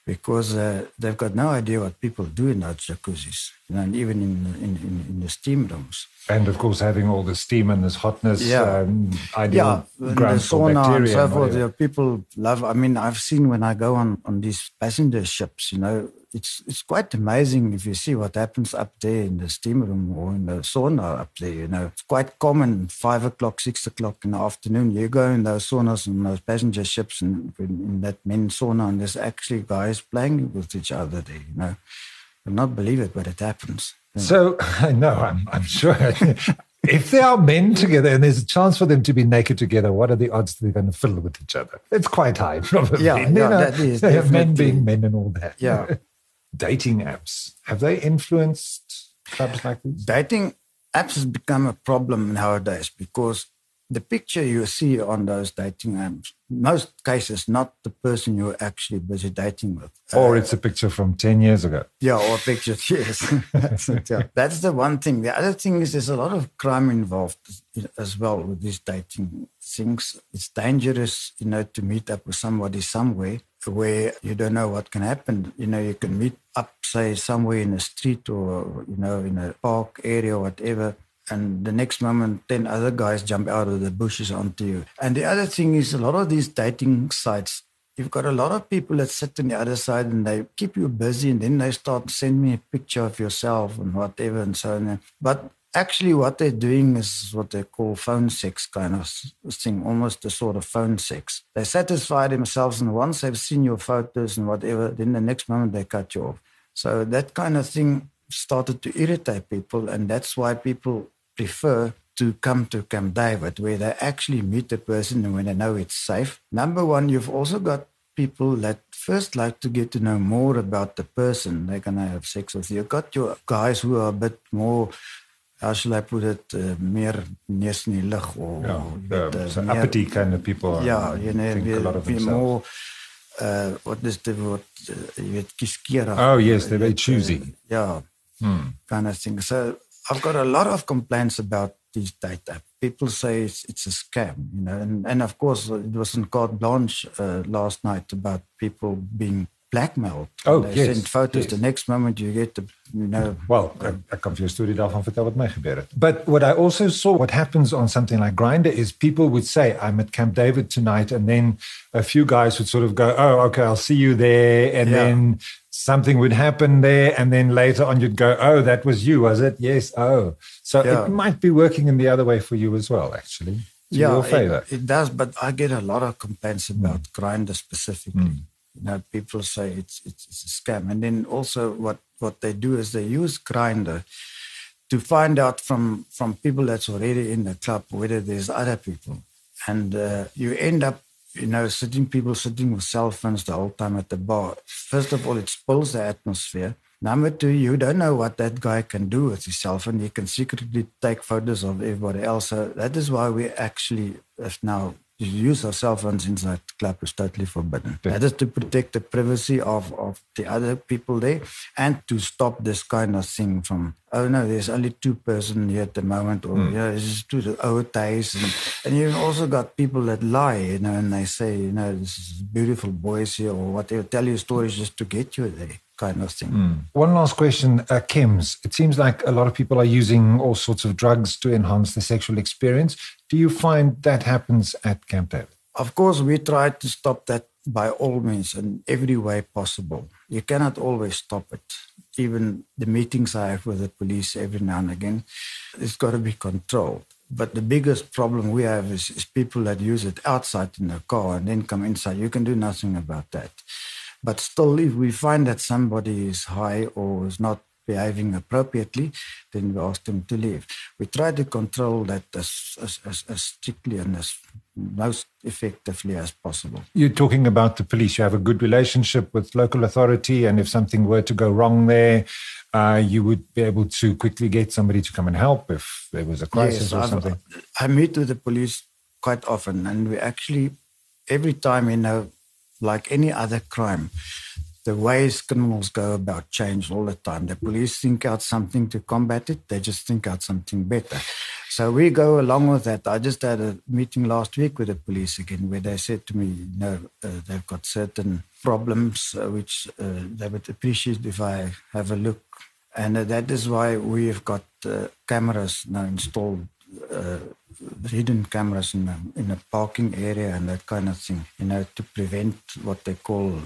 because uh, they've got no idea what people do in those jacuzzis, you know, and even in, in, in, in the steam rooms. And of course, having all the steam and this hotness, Yeah. um, ideal yeah, ground for sauna and so forth. yeah, people love. I mean, I've seen when I go on on these passenger ships. You know, it's it's quite amazing if you see what happens up there in the steam room or in the sauna up there. You know, it's quite common. Five o'clock, six o'clock in the afternoon, you go in those saunas and those passenger ships and in, in that men's sauna, and there's actually guys playing with each other there. You know, you'll not believe it, but it happens. So [laughs] I know, I'm, I'm sure. [laughs] if there are men together and there's a chance for them to be naked together, what are the odds that they're going to fiddle with each other? It's quite high, [laughs] probably. Yeah, yeah, know, that is men being men and all that. Yeah. Dating apps have they influenced clubs like these? Dating apps has become a problem nowadays because the picture you see on those dating apps, most cases, not the person you're actually busy dating with. Or uh, it's a picture from 10 years ago. Yeah, or pictures, [laughs] yes. That's, it, yeah. That's the one thing. The other thing is there's a lot of crime involved as well with these dating things. It's dangerous, you know, to meet up with somebody somewhere where you don't know what can happen. You know, you can meet up, say, somewhere in a street or, you know, in a park area or whatever. And the next moment, 10 other guys jump out of the bushes onto you. And the other thing is, a lot of these dating sites, You've got a lot of people that sit on the other side and they keep you busy and then they start sending me a picture of yourself and whatever and so on. But actually what they're doing is what they call phone sex kind of thing, almost a sort of phone sex. They satisfy themselves and once they've seen your photos and whatever, then the next moment they cut you off. So that kind of thing started to irritate people and that's why people prefer to come to Camp David, where they actually meet the person and when they know it's safe. Number one, you've also got people that first like to get to know more about the person they're going to have sex with. You've got your guys who are a bit more, how shall I put it, uh, meer neus in die lig or Yeah, jy weet, um, uh, so meer- uppity kind of people. Ja, jy know, think a lot of themselves. more, uh, wat is die woord, uh, jy weet, kieskeurig. Oh, yes, they're very choosy. Uh, yeah, Hmm. kind of thing. So I've got a lot of complaints about these date apps. people say it's, it's a scam, you know. And, and of course, it was in Carte Blanche uh, last night about people being blackmailed. Oh, they yes, send photos. yes. The next moment you get the, you know. Well, ek, ek kan vir jou 'n storie daarvan vertel wat my gebeur het. But what I also saw what happens on something like Grindr is people would say I'm at Camp David tonight and then a few guys would sort of go, "Oh, okay, I'll see you there." And Yeah. then something would happen there and then later on you'd go, "Oh, that was you, was it?" Yes. Oh. So Yeah. it might be working in the other way for you as well actually. To your favor. It, it does, but I get a lot of complaints about Grindr specifically. Mm. You know, people say it's, it's it's a scam, and then also what what they do is they use Grindr to find out from from people that's already in the club whether there's other people, and uh, you end up. You know, sitting people sitting with cell phones the whole time at the bar. First of all, it spoils the atmosphere. Number two, you don't know what that guy can do with his cell phone. He can secretly take photos of everybody else. So that is why we actually have now use our cell phones inside the club is totally forbidden. That is to protect the privacy of, of the other people there and to stop this kind of thing from, oh no, there's only two person here at the moment, or Mm. yeah, this is two the old days. And, and you've also got people that lie, you know, and they say, you know, this is beautiful boys here or whatever, tell you stories just to get you there, kind of thing. Mm. One last question, uh, Kims. It seems like a lot of people are using all sorts of drugs to enhance the sexual experience. Do you find that happens at Camp David? Of course, we try to stop that by all means in every way possible. You cannot always stop it. Even the meetings I have with the police every now and again, it's got to be controlled. But the biggest problem we have is, is people that use it outside in the car and then come inside. You can do nothing about that. But still, if we find that somebody is high or is not behaving appropriately, then we ask them to leave. We try to control that as, as, as, as strictly and as most effectively as possible. You're talking about the police. You have a good relationship with local authority, and if something were to go wrong there, uh, you would be able to quickly get somebody to come and help if there was a crisis Yes, or I've- something. I meet with the police quite often, and we actually, every time, you know, like any other crime, the ways criminals go about change all the time. The police think out something to combat it, they just think out something better. So we go along with that. I just had a meeting last week with the police again, where they said to me, you know, uh, they've got certain problems uh, which uh, they would appreciate if I have a look. And uh, that is why we have got uh, cameras now installed uh, hidden cameras in a, in a parking area and that kind of thing, you know, to prevent what they call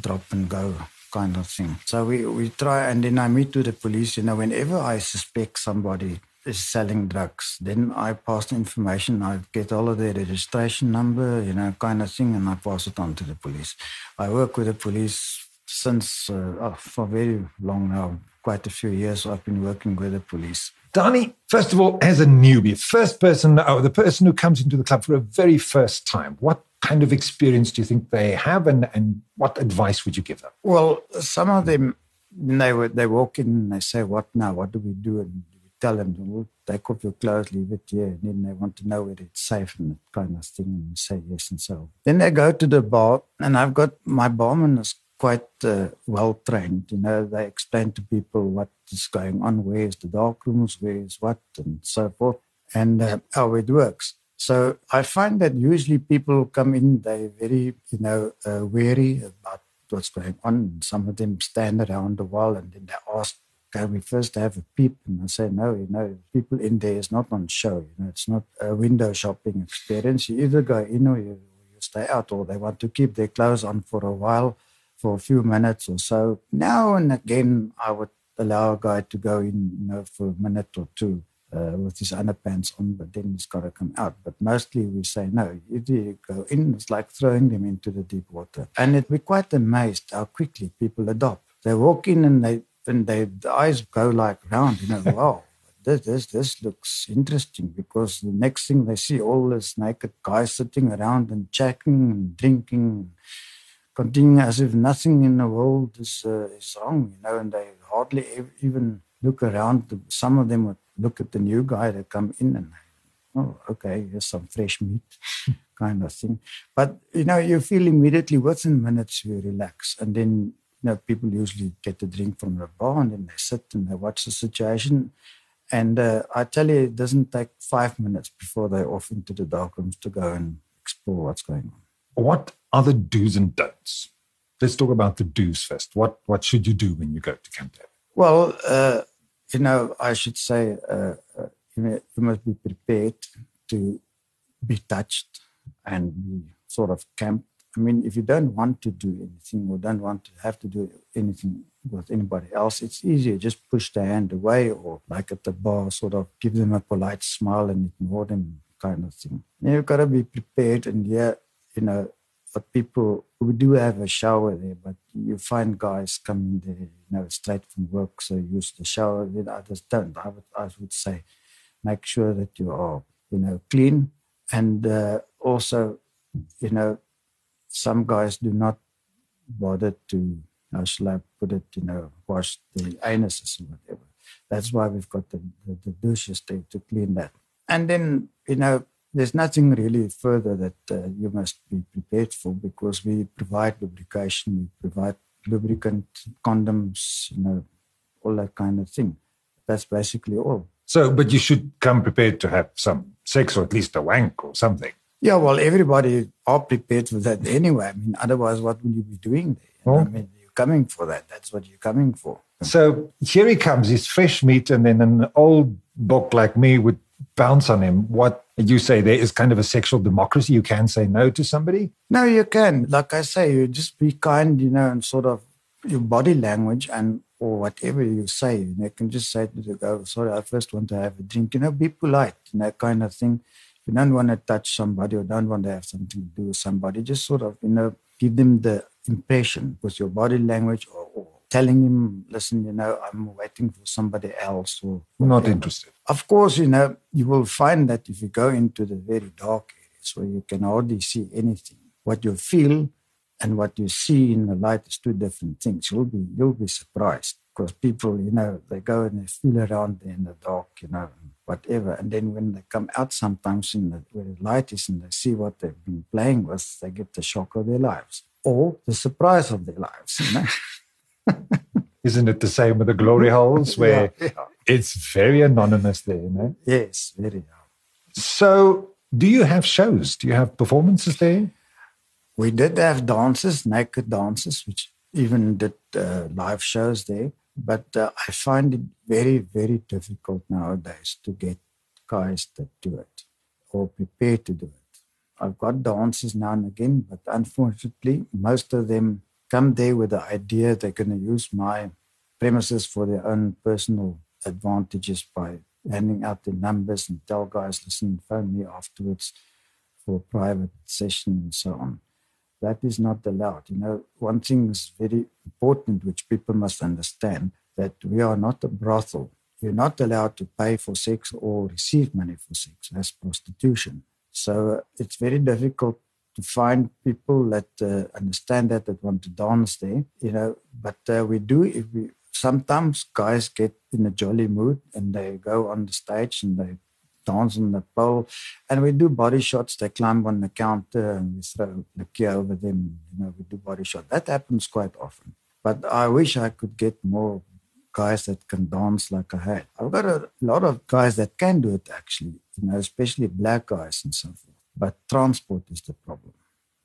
drop and go kind of thing. So we, we try, and then I meet with the police, you know, whenever I suspect somebody is selling drugs, then I pass the information, I get all of their registration number, you know, kind of thing, and I pass it on to the police. I work with the police since uh, oh, for very long now, quite a few years I've been working with the police. Donnie, first of all, as a newbie, first person, or the person who comes into the club for a very first time, what kind of experience do you think they have, and, and what advice would you give them? Well, some of them, they they walk in and they say, "What now? What do we do?" And we tell them, "Well, take off your clothes, leave it here." And then they want to know whether it's safe and that kind of thing, and say yes and so. on. Then they go to the bar, and I've got my barman is quite uh, well trained. You know, they explain to people what is going on, where is the dark rooms, where is what, and so forth, and uh, how it works. So I find that usually people come in, they're very, you know, uh, wary about what's going on. Some of them stand around the wall and then they ask, can we first have a peep? And I say, no, you know, people in there is not on show. You know, it's not a window shopping experience. You either go in or you, you stay out, or they want to keep their clothes on for a while, for a few minutes or so. Now and again, I would allow a guy to go in, you know, for a minute or two uh, with his underpants on, but then he's got to come out. But mostly we say no. If you go in, it's like throwing them into the deep water. And it, we're quite amazed how quickly people adopt. They walk in and they and they the eyes go like round. You know, [laughs] wow. This, this this looks interesting because the next thing they see all this naked guys sitting around and chatting and drinking, continuing as if nothing in the world is uh, is wrong, you know, and they hardly ev- even look around. Some of them would look at the new guy that come in and, oh, okay, here's some fresh meat, [laughs] kind of thing. But you know, you feel immediately within minutes you relax, and then you know people usually get a drink from the bar, and then they sit and they watch the situation. And uh, I tell you, it doesn't take five minutes before they're off into the dark rooms to go and explore what's going on. What are the do's and don'ts? Let's talk about the do's first. What what should you do when you go to Camp David? Well, uh, you know, I should say uh, uh, you, must be prepared to be touched and be sort of camped. I mean, if you don't want to do anything or don't want to have to do anything with anybody else, it's easier. Just push the hand away or, like at the bar, sort of give them a polite smile and ignore them, kind of thing. You've got to be prepared. And yeah, you know, but people, we do have a shower there, but you find guys coming there, you know, straight from work, so use the shower. Then others don't. I would, I would say, make sure that you are, you know, clean. And uh, also, you know, some guys do not bother to, how shall I put it, you know, wash the anuses or whatever. That's why we've got the, the, the douches there to clean that. And then, you know, there's nothing really further that uh, you must be prepared for because we provide lubrication, we provide lubricant, condoms, you know, all that kind of thing. That's basically all. So, but you should come prepared to have some sex or at least a wank or something. Yeah, well, everybody are prepared for that anyway. I mean, otherwise, what will you be doing there? Know, I mean, you're coming for that. That's what you're coming for. So here he comes. He's fresh meat, and then an old buck like me would bounce on him. What you say there is kind of a sexual democracy. You can say no to somebody. No, you can. Like I say, you just be kind, you know, and sort of your body language and or whatever you say. You, know, you can just say to the guy, sorry, I first want to have a drink. You know, be polite, you know, kind of thing. If You don't want to touch somebody or don't want to have something to do with somebody. Just sort of, you know, give them the impression with your body language or telling him, listen, you know, I'm waiting for somebody else or Not interested. Of course, you know, you will find that if you go into the very dark areas where you can hardly see anything, what you feel and what you see in the light is two different things. You'll be you'll be surprised because people, you know, they go and they feel around in the dark, you know, whatever. And then when they come out sometimes in the where the light is and they see what they've been playing with, they get the shock of their lives. Or the surprise of their lives, you know. [laughs] [laughs] Isn't it the same with the glory holes [laughs] where Yeah, yeah. it's very anonymous there, you know? Yes, very. So, do you have shows? Do you have performances there? We did have dances, naked dances, which even did uh, live shows there. But uh, I find it very, very difficult nowadays to get guys that do it or prepare to do it. I've got dances now and again, but unfortunately, most of them there with the idea they're going to use my premises for their own personal advantages by handing out the numbers and tell guys, listen, phone me afterwards for a private session and so on. That is not allowed. You know, one thing is very important, which people must understand that we are not a brothel. You're not allowed to pay for sex or receive money for sex. That's prostitution. So uh, it's very difficult to find people that uh, understand that that want to dance there. You know, but uh, we do. If we sometimes guys get in a jolly mood and they go on the stage and they dance on the pole, and we do body shots. They climb on the counter and we throw the key over them. You know, we do body shot. That happens quite often. But I wish I could get more guys that can dance like I had. I've got a lot of guys that can do it actually, you know, especially black guys and so forth. But transport is the problem.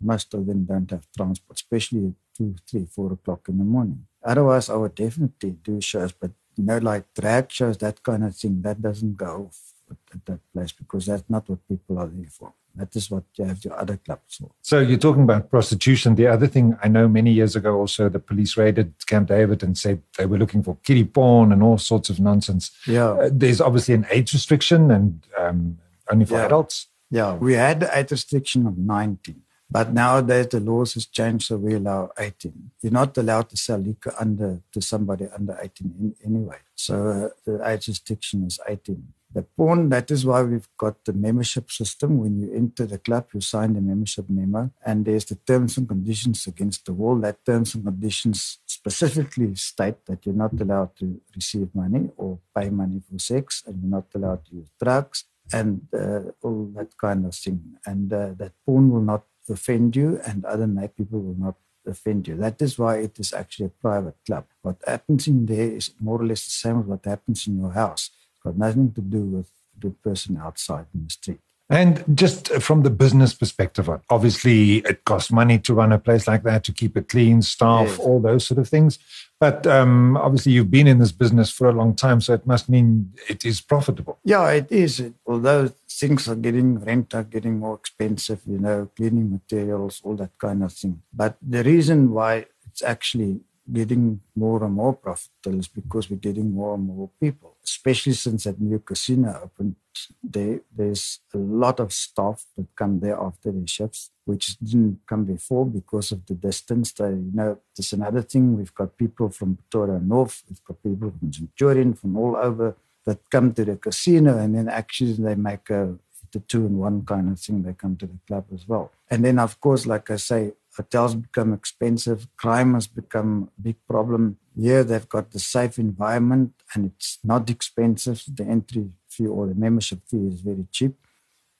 Most of them don't have transport, especially at two, three, four o'clock in the morning. Otherwise, I would definitely do shows, but you know, like drag shows, that kind of thing, that doesn't go off at that place because that's not what people are there for. That is what you have your other clubs for. So you're talking about prostitution. The other thing I know many years ago also the police raided Camp David and said they were looking for kiddie porn and all sorts of nonsense. Yeah. Uh, there's obviously an age restriction and um, only for Yeah. adults. Yeah, we had the age restriction of 19, but nowadays the laws has changed, so we allow 18. You're not allowed to sell liquor under to somebody under 18 in, anyway. So uh, the age restriction is 18. The porn, that is why we've got the membership system. When you enter the club, you sign the membership memo, and there's the terms and conditions against the wall. That terms and conditions specifically state that you're not allowed to receive money or pay money for sex, and you're not allowed to use drugs and uh, all that kind of thing. And uh, that porn will not offend you, and other night people will not offend you. That is why it is actually a private club. What happens in there is more or less the same as what happens in your house. It's got nothing to do with the person outside in the street. And just from the business perspective, obviously it costs money to run a place like that, to keep it clean, staff, Yes. all those sort of things. But um, obviously you've been in this business for a long time, so it must mean it is profitable. Yeah, it is. Although things are getting rent are getting more expensive, you know, cleaning materials, all that kind of thing. But the reason why it's actually getting more and more profitable is because we're getting more and more people, especially since that new casino opened. There, there's a lot of staff that come there after their shifts, which didn't come before because of the distance. They, you know, there's another thing. We've got people from Pretoria North, we've got people from Centurion, from all over that come to the casino and then actually they make a the two in one kind of thing. They come to the club as well. And then, of course, like I say, hotels become expensive. Crime has become a big problem. Here, they've got the safe environment and it's not expensive. The entry fee or the membership fee is very cheap.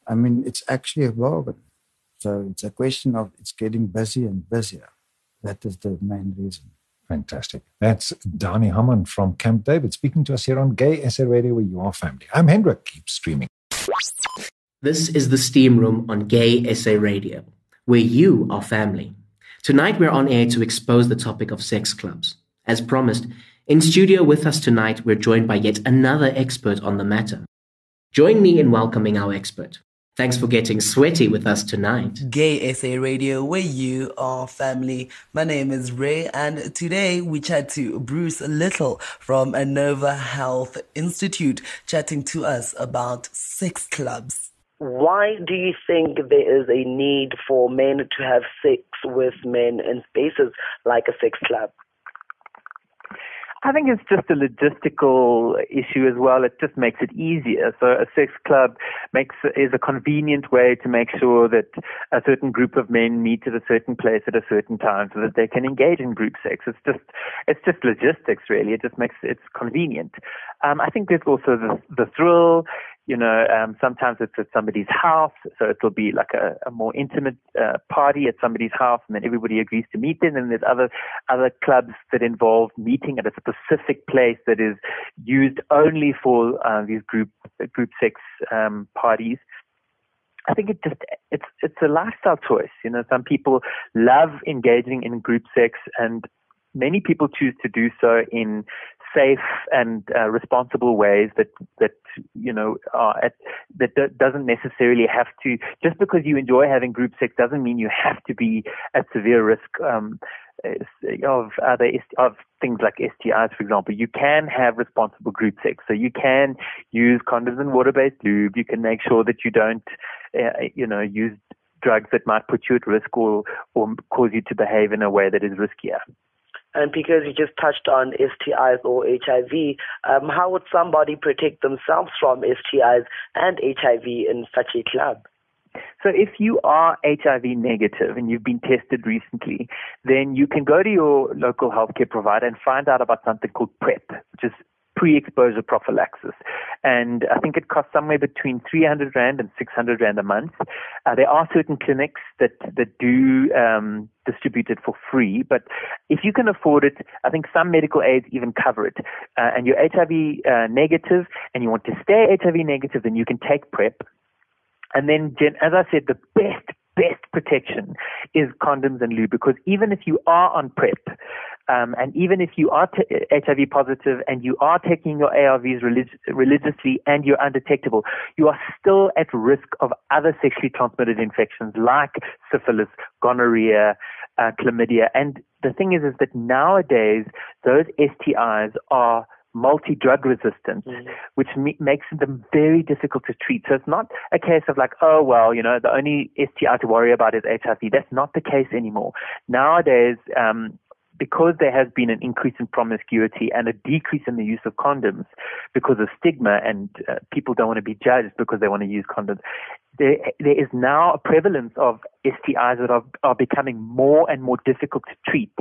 I mean, it's actually a bargain. So it's a question of it's getting busier and busier. That is the main reason. Fantastic. That's Danny Haman from Camp David speaking to us here on Gay SA Radio, where you are family. I'm Hendrik. Keep streaming. This is the Steam Room on Gay SA Radio, where you are family. Tonight we're on air to expose the topic of sex clubs. As promised, in studio with us tonight, we're joined by yet another expert on the matter. Join me in welcoming our expert. Thanks for getting sweaty with us tonight. Gay SA Radio, where you are family. My name is Ray, and today we chat to Bruce Little from Anova Health Institute, chatting to us about sex clubs. Why do you think there is a need for men to have sex with men in spaces like a sex club? I think it's just a logistical issue as well. It just makes it easier. So a sex club makes is a convenient way to make sure that a certain group of men meet at a certain place at a certain time so that they can engage in group sex. It's just it's just logistics really. It just makes it's convenient. Um, I think there's also the the thrill. You know, um, sometimes it's at somebody's house, so it'll be like a, a more intimate uh, party at somebody's house, and then everybody agrees to meet there. And there's other other clubs that involve meeting at a specific place that is used only for uh, these group group sex um, parties. I think it just it's it's a lifestyle choice. You know, some people love engaging in group sex, and many people choose to do so in safe and uh, responsible ways that that you know at, that do- doesn't necessarily have to just because you enjoy having group sex doesn't mean you have to be at severe risk um, of other of things like STIs, for example. You can have responsible group sex, so you can use condoms and water-based lube. You can make sure that you don't, uh, you know, use drugs that might put you at risk or or cause you to behave in a way that is riskier. And because you just touched on STIs or HIV, um, how would somebody protect themselves from STIs and HIV in such a club? So if you are HIV negative and you've been tested recently, then you can go to your local healthcare provider and find out about something called PrEP, which is pre-exposure prophylaxis. And I think it costs somewhere between 300 Rand and 600 Rand a month. Uh, there are certain clinics that, that do um, distribute it for free, but if you can afford it, I think some medical aids even cover it. Uh, and you're HIV uh, negative and you want to stay HIV negative, then you can take PrEP. And then, as I said, the best, best protection is condoms and lube because even if you are on PrEP, um, and even if you are t- HIV positive and you are taking your ARVs relig- religiously and you're undetectable, you are still at risk of other sexually transmitted infections like syphilis, gonorrhea, uh, chlamydia. And the thing is, is that nowadays those STIs are multi-drug resistant, which me- makes them very difficult to treat. So it's not a case of like, oh, well, you know, the only STI to worry about is HIV. That's not the case anymore. Nowadays, um, because there has been an increase in promiscuity and a decrease in the use of condoms because of stigma and uh, people don't want to be judged because they want to use condoms, there, there is now a prevalence of STIs that are, are becoming more and more difficult to treat.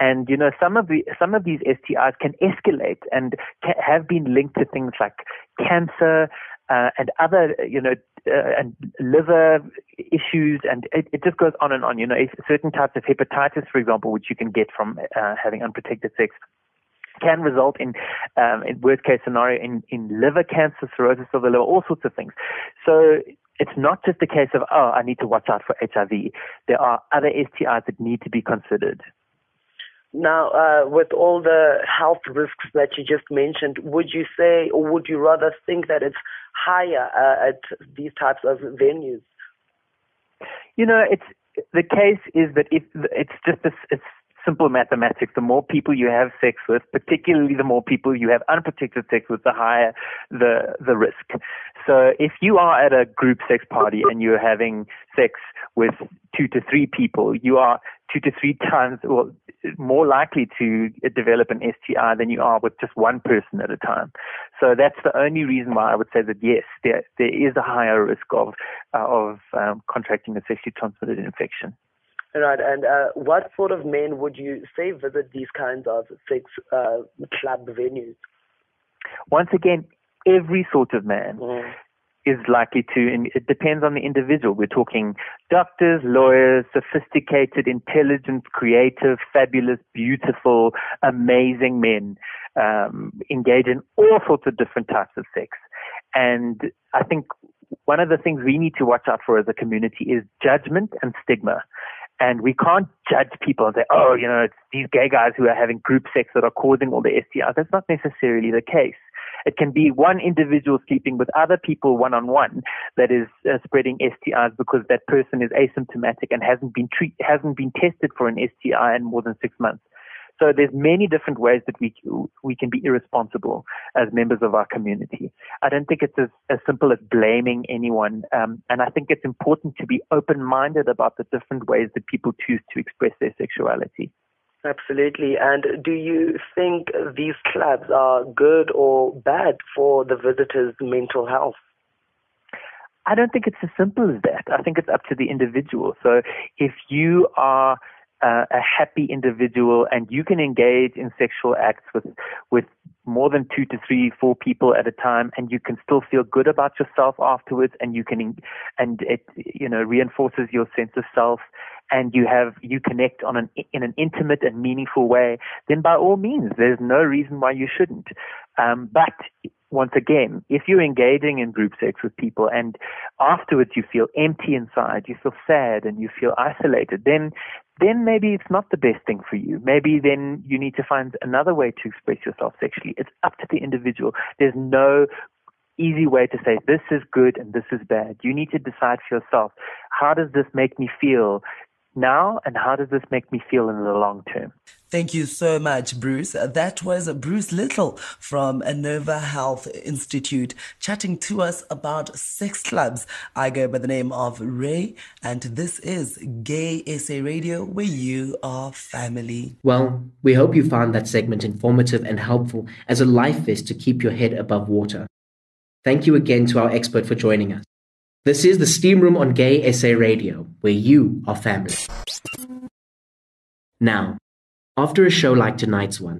And, you know, some of the, some of these STIs can escalate and have been linked to things like cancer, uh, and other, you know, uh, and liver issues, and it, it just goes on and on. You know, certain types of hepatitis, for example, which you can get from uh, having unprotected sex, can result in, um, in worst case scenario, in, in liver cancer, cirrhosis of the liver, all sorts of things. So it's not just a case of, oh, I need to watch out for HIV. There are other STIs that need to be considered. Now, uh, with all the health risks that you just mentioned, would you say, or would you rather think that it's higher uh, at these types of venues? You know, it's the case is that if it's just a, it's simple mathematics. The more people you have sex with, particularly the more people you have unprotected sex with, the higher the the risk. So if you are at a group sex party and you're having sex with two to three people, you are two to three times well, more likely to develop an STI than you are with just one person at a time. So that's the only reason why I would say that yes, there there is a higher risk of uh, of um, contracting a sexually transmitted infection. Right, and uh, what sort of men would you say visit these kinds of sex uh, club venues? Once again, every sort of man. Mm. Is likely to, and it depends on the individual. We're talking doctors, lawyers, sophisticated, intelligent, creative, fabulous, beautiful, amazing men um, engage in all sorts of different types of sex. And I think one of the things we need to watch out for as a community is judgment and stigma. And we can't judge people and say, oh, you know, it's these gay guys who are having group sex that are causing all the STIs. That's not necessarily the case. It can be one individual sleeping with other people one on one that is uh, spreading STIs because that person is asymptomatic and hasn't been treat- hasn't been tested for an STI in more than six months. So there's many different ways that we we can be irresponsible as members of our community. I don't think it's as, as simple as blaming anyone, um, and I think it's important to be open-minded about the different ways that people choose to express their sexuality. Absolutely. And do you think these clubs are good or bad for the visitors' mental health? I don't think it's as simple as that. I think it's up to the individual. So if you are uh, a happy individual and you can engage in sexual acts with with more than two to three four people at a time and you can still feel good about yourself afterwards and you can and it you know reinforces your sense of self and you have you connect on an in an intimate and meaningful way then by all means there's no reason why you shouldn't um, but once again, if you're engaging in group sex with people and afterwards you feel empty inside, you feel sad and you feel isolated, then then maybe it's not the best thing for you. Maybe then you need to find another way to express yourself sexually. It's up to the individual. There's no easy way to say this is good and this is bad. You need to decide for yourself. How does this make me feel? Now and how does this make me feel in the long term? Thank you so much, Bruce. That was Bruce Little from Anova Health Institute chatting to us about sex clubs. I go by the name of Ray, and this is Gay SA Radio, where you are family. Well, we hope you found that segment informative and helpful as a life vest to keep your head above water. Thank you again to our expert for joining us. This is the Steam Room on Gay SA Radio, where you are family. Now, after a show like tonight's one,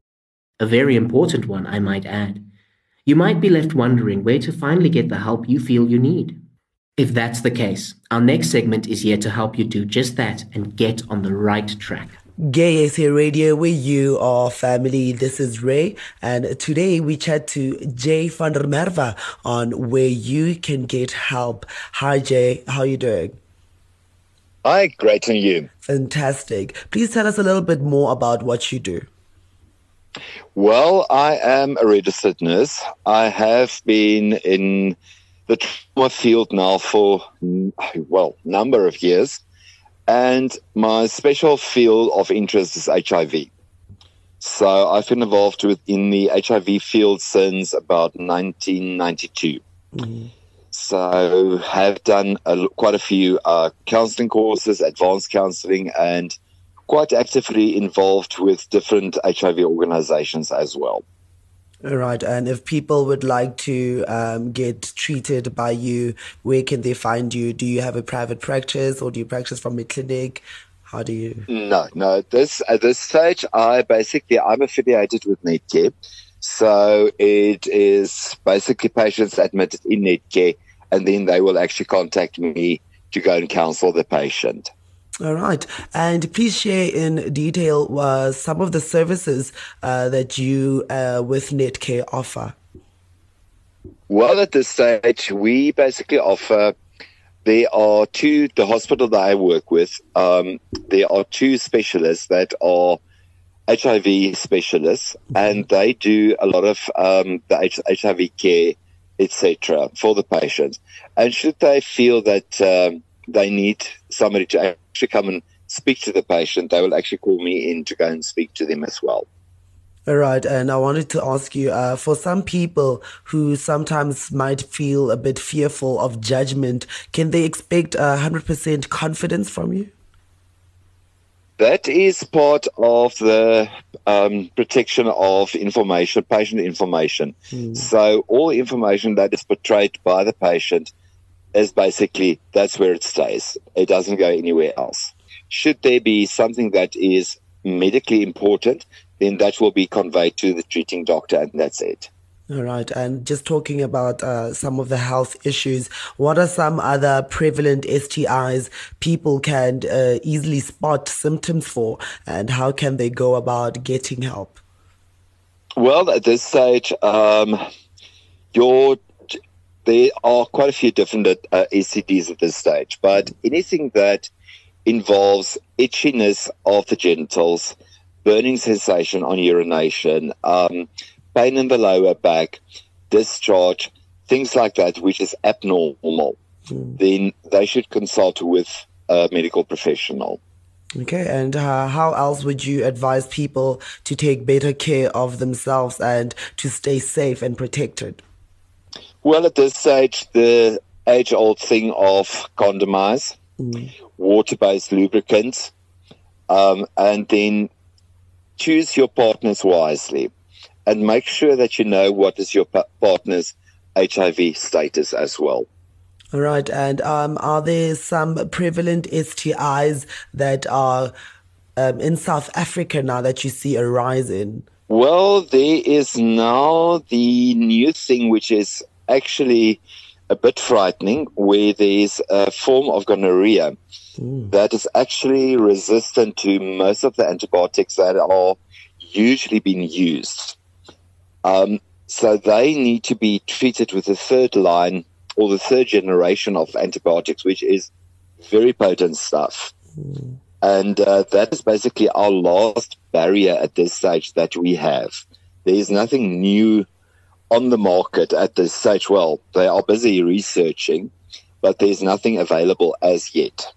a very important one, I might add, you might be left wondering where to finally get the help you feel you need. If that's the case, our next segment is here to help you do just that and get on the right track. Gay SA Radio, where you are family. This is Ray, and today we chat to Jay van der Merwe on where you can get help. Hi, Jay. How are you doing? Hi, great, and you? Fantastic. Please tell us a little bit more about what you do. Well, I am a registered nurse. I have been in the trauma field now for, well, number of years. And my special field of interest is HIV. So I've been involved with in the HIV field since about 1992. Mm-hmm. So have done a, quite a few uh, counseling courses, advanced counseling, and quite actively involved with different HIV organizations as well. Right. And if people would like to um, get treated by you, where can they find you? Do you have a private practice or do you practice from a clinic? How do you? No, no. This at this stage, I basically I'm affiliated with Netcare, so it is basically patients admitted in Netcare, and then they will actually contact me to go and counsel the patient. All right. And please share in detail uh, some of the services uh, that you uh, with Netcare offer. Well, at this stage, we basically offer. There are two, the hospital that I work with, um, there are two specialists that are HIV specialists, and they do a lot of um, the HIV care, etc., for the patients. And should they feel that um, they need somebody to actually come and speak to the patient, they will actually call me in to go and speak to them as well. All right, and I wanted to ask you uh, for some people who sometimes might feel a bit fearful of judgment, can they expect a 100% confidence from you? That is part of the um, protection of information, patient information. Hmm. So all information that is portrayed by the patient is basically that's where it stays. It doesn't go anywhere else. Should there be something that is medically important, then that will be conveyed to the treating doctor, and that's it. All right, and just talking about uh, some of the health issues, what are some other prevalent STIs people can uh, easily spot symptoms for, and how can they go about getting help? Well, at this stage, um, your there are quite a few different uh, STDs at this stage, but anything that involves itchiness of the genitals, burning sensation on urination, um, pain in the lower back, discharge, things like that, which is abnormal, then they should consult with a medical professional. Okay, and uh, how else would you advise people to take better care of themselves and to stay safe and protected? Well, at this stage, the age old thing of condomize, water based lubricants, um, and then choose your partners wisely and make sure that you know what is your partner's HIV status as well. All right, and um, are there some prevalent STIs that are um, in South Africa now that you see a rise in? Well, there is now the new thing, which is actually a bit frightening, where there's a form of gonorrhea that is actually resistant to most of the antibiotics that are usually being used. Um, so they need to be treated with the third line or the third generation of antibiotics, which is very potent stuff. And uh, that is basically our last barrier at this stage that we have. There is nothing new on the market at this stage. Well, they are busy researching, but there's nothing available as yet.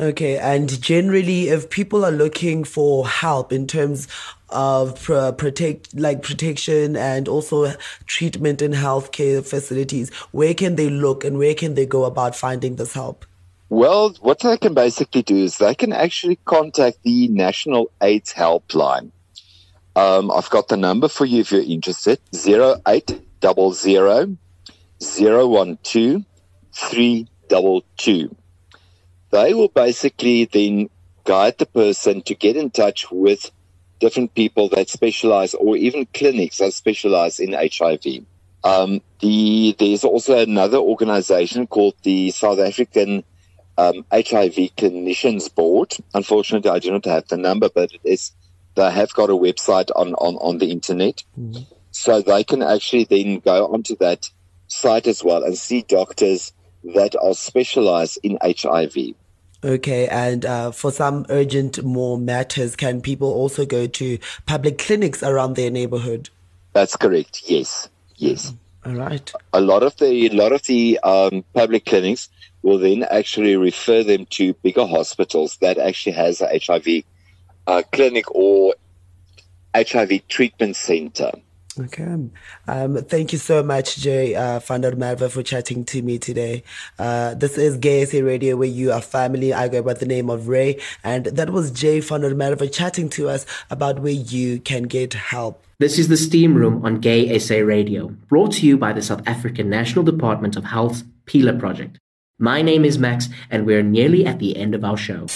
Okay, and generally, if people are looking for help in terms of pro- protect, like protection and also treatment in healthcare facilities, where can they look and where can they go about finding this help? Well, what they can basically do is they can actually contact the National AIDS Helpline. Um, I've got the number for you if you're interested 0800 012 322. They will basically then guide the person to get in touch with different people that specialize or even clinics that specialize in HIV. Um, the, there's also another organization called the South African um, HIV Clinicians Board. Unfortunately, I do not have the number, but it is, they have got a website on, on, on the internet. So they can actually then go onto that site as well and see doctors that are specialized in HIV. Okay, and uh, for some urgent more matters, can people also go to public clinics around their neighborhood? That's correct. Yes. Yes. All right. A lot of the a lot of the um, public clinics will then actually refer them to bigger hospitals that actually has a HIV uh, clinic or HIV treatment center. Okay. Um, thank you so much, Jay uh, van der Merwe, for chatting to me today. Uh, this is Gay SA Radio, where you are family. I go by the name of Ray. And that was Jay van der Merwe chatting to us about where you can get help. This is the Steam Room on Gay SA Radio, brought to you by the South African National Department of Health's PILA project. My name is Max, and we're nearly at the end of our show.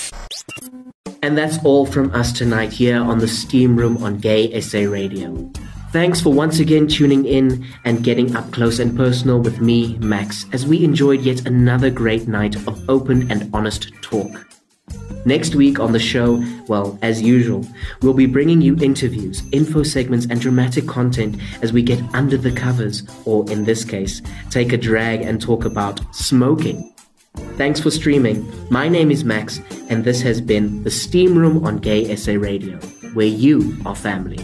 And that's all from us tonight here on the Steam Room on Gay SA Radio. Thanks for once again tuning in and getting up close and personal with me, Max, as we enjoyed yet another great night of open and honest talk. Next week on the show, well, as usual, we'll be bringing you interviews, info segments, and dramatic content as we get under the covers, or in this case, take a drag and talk about smoking. Thanks for streaming. My name is Max, and this has been the Steam Room on Gay SA Radio, where you are family.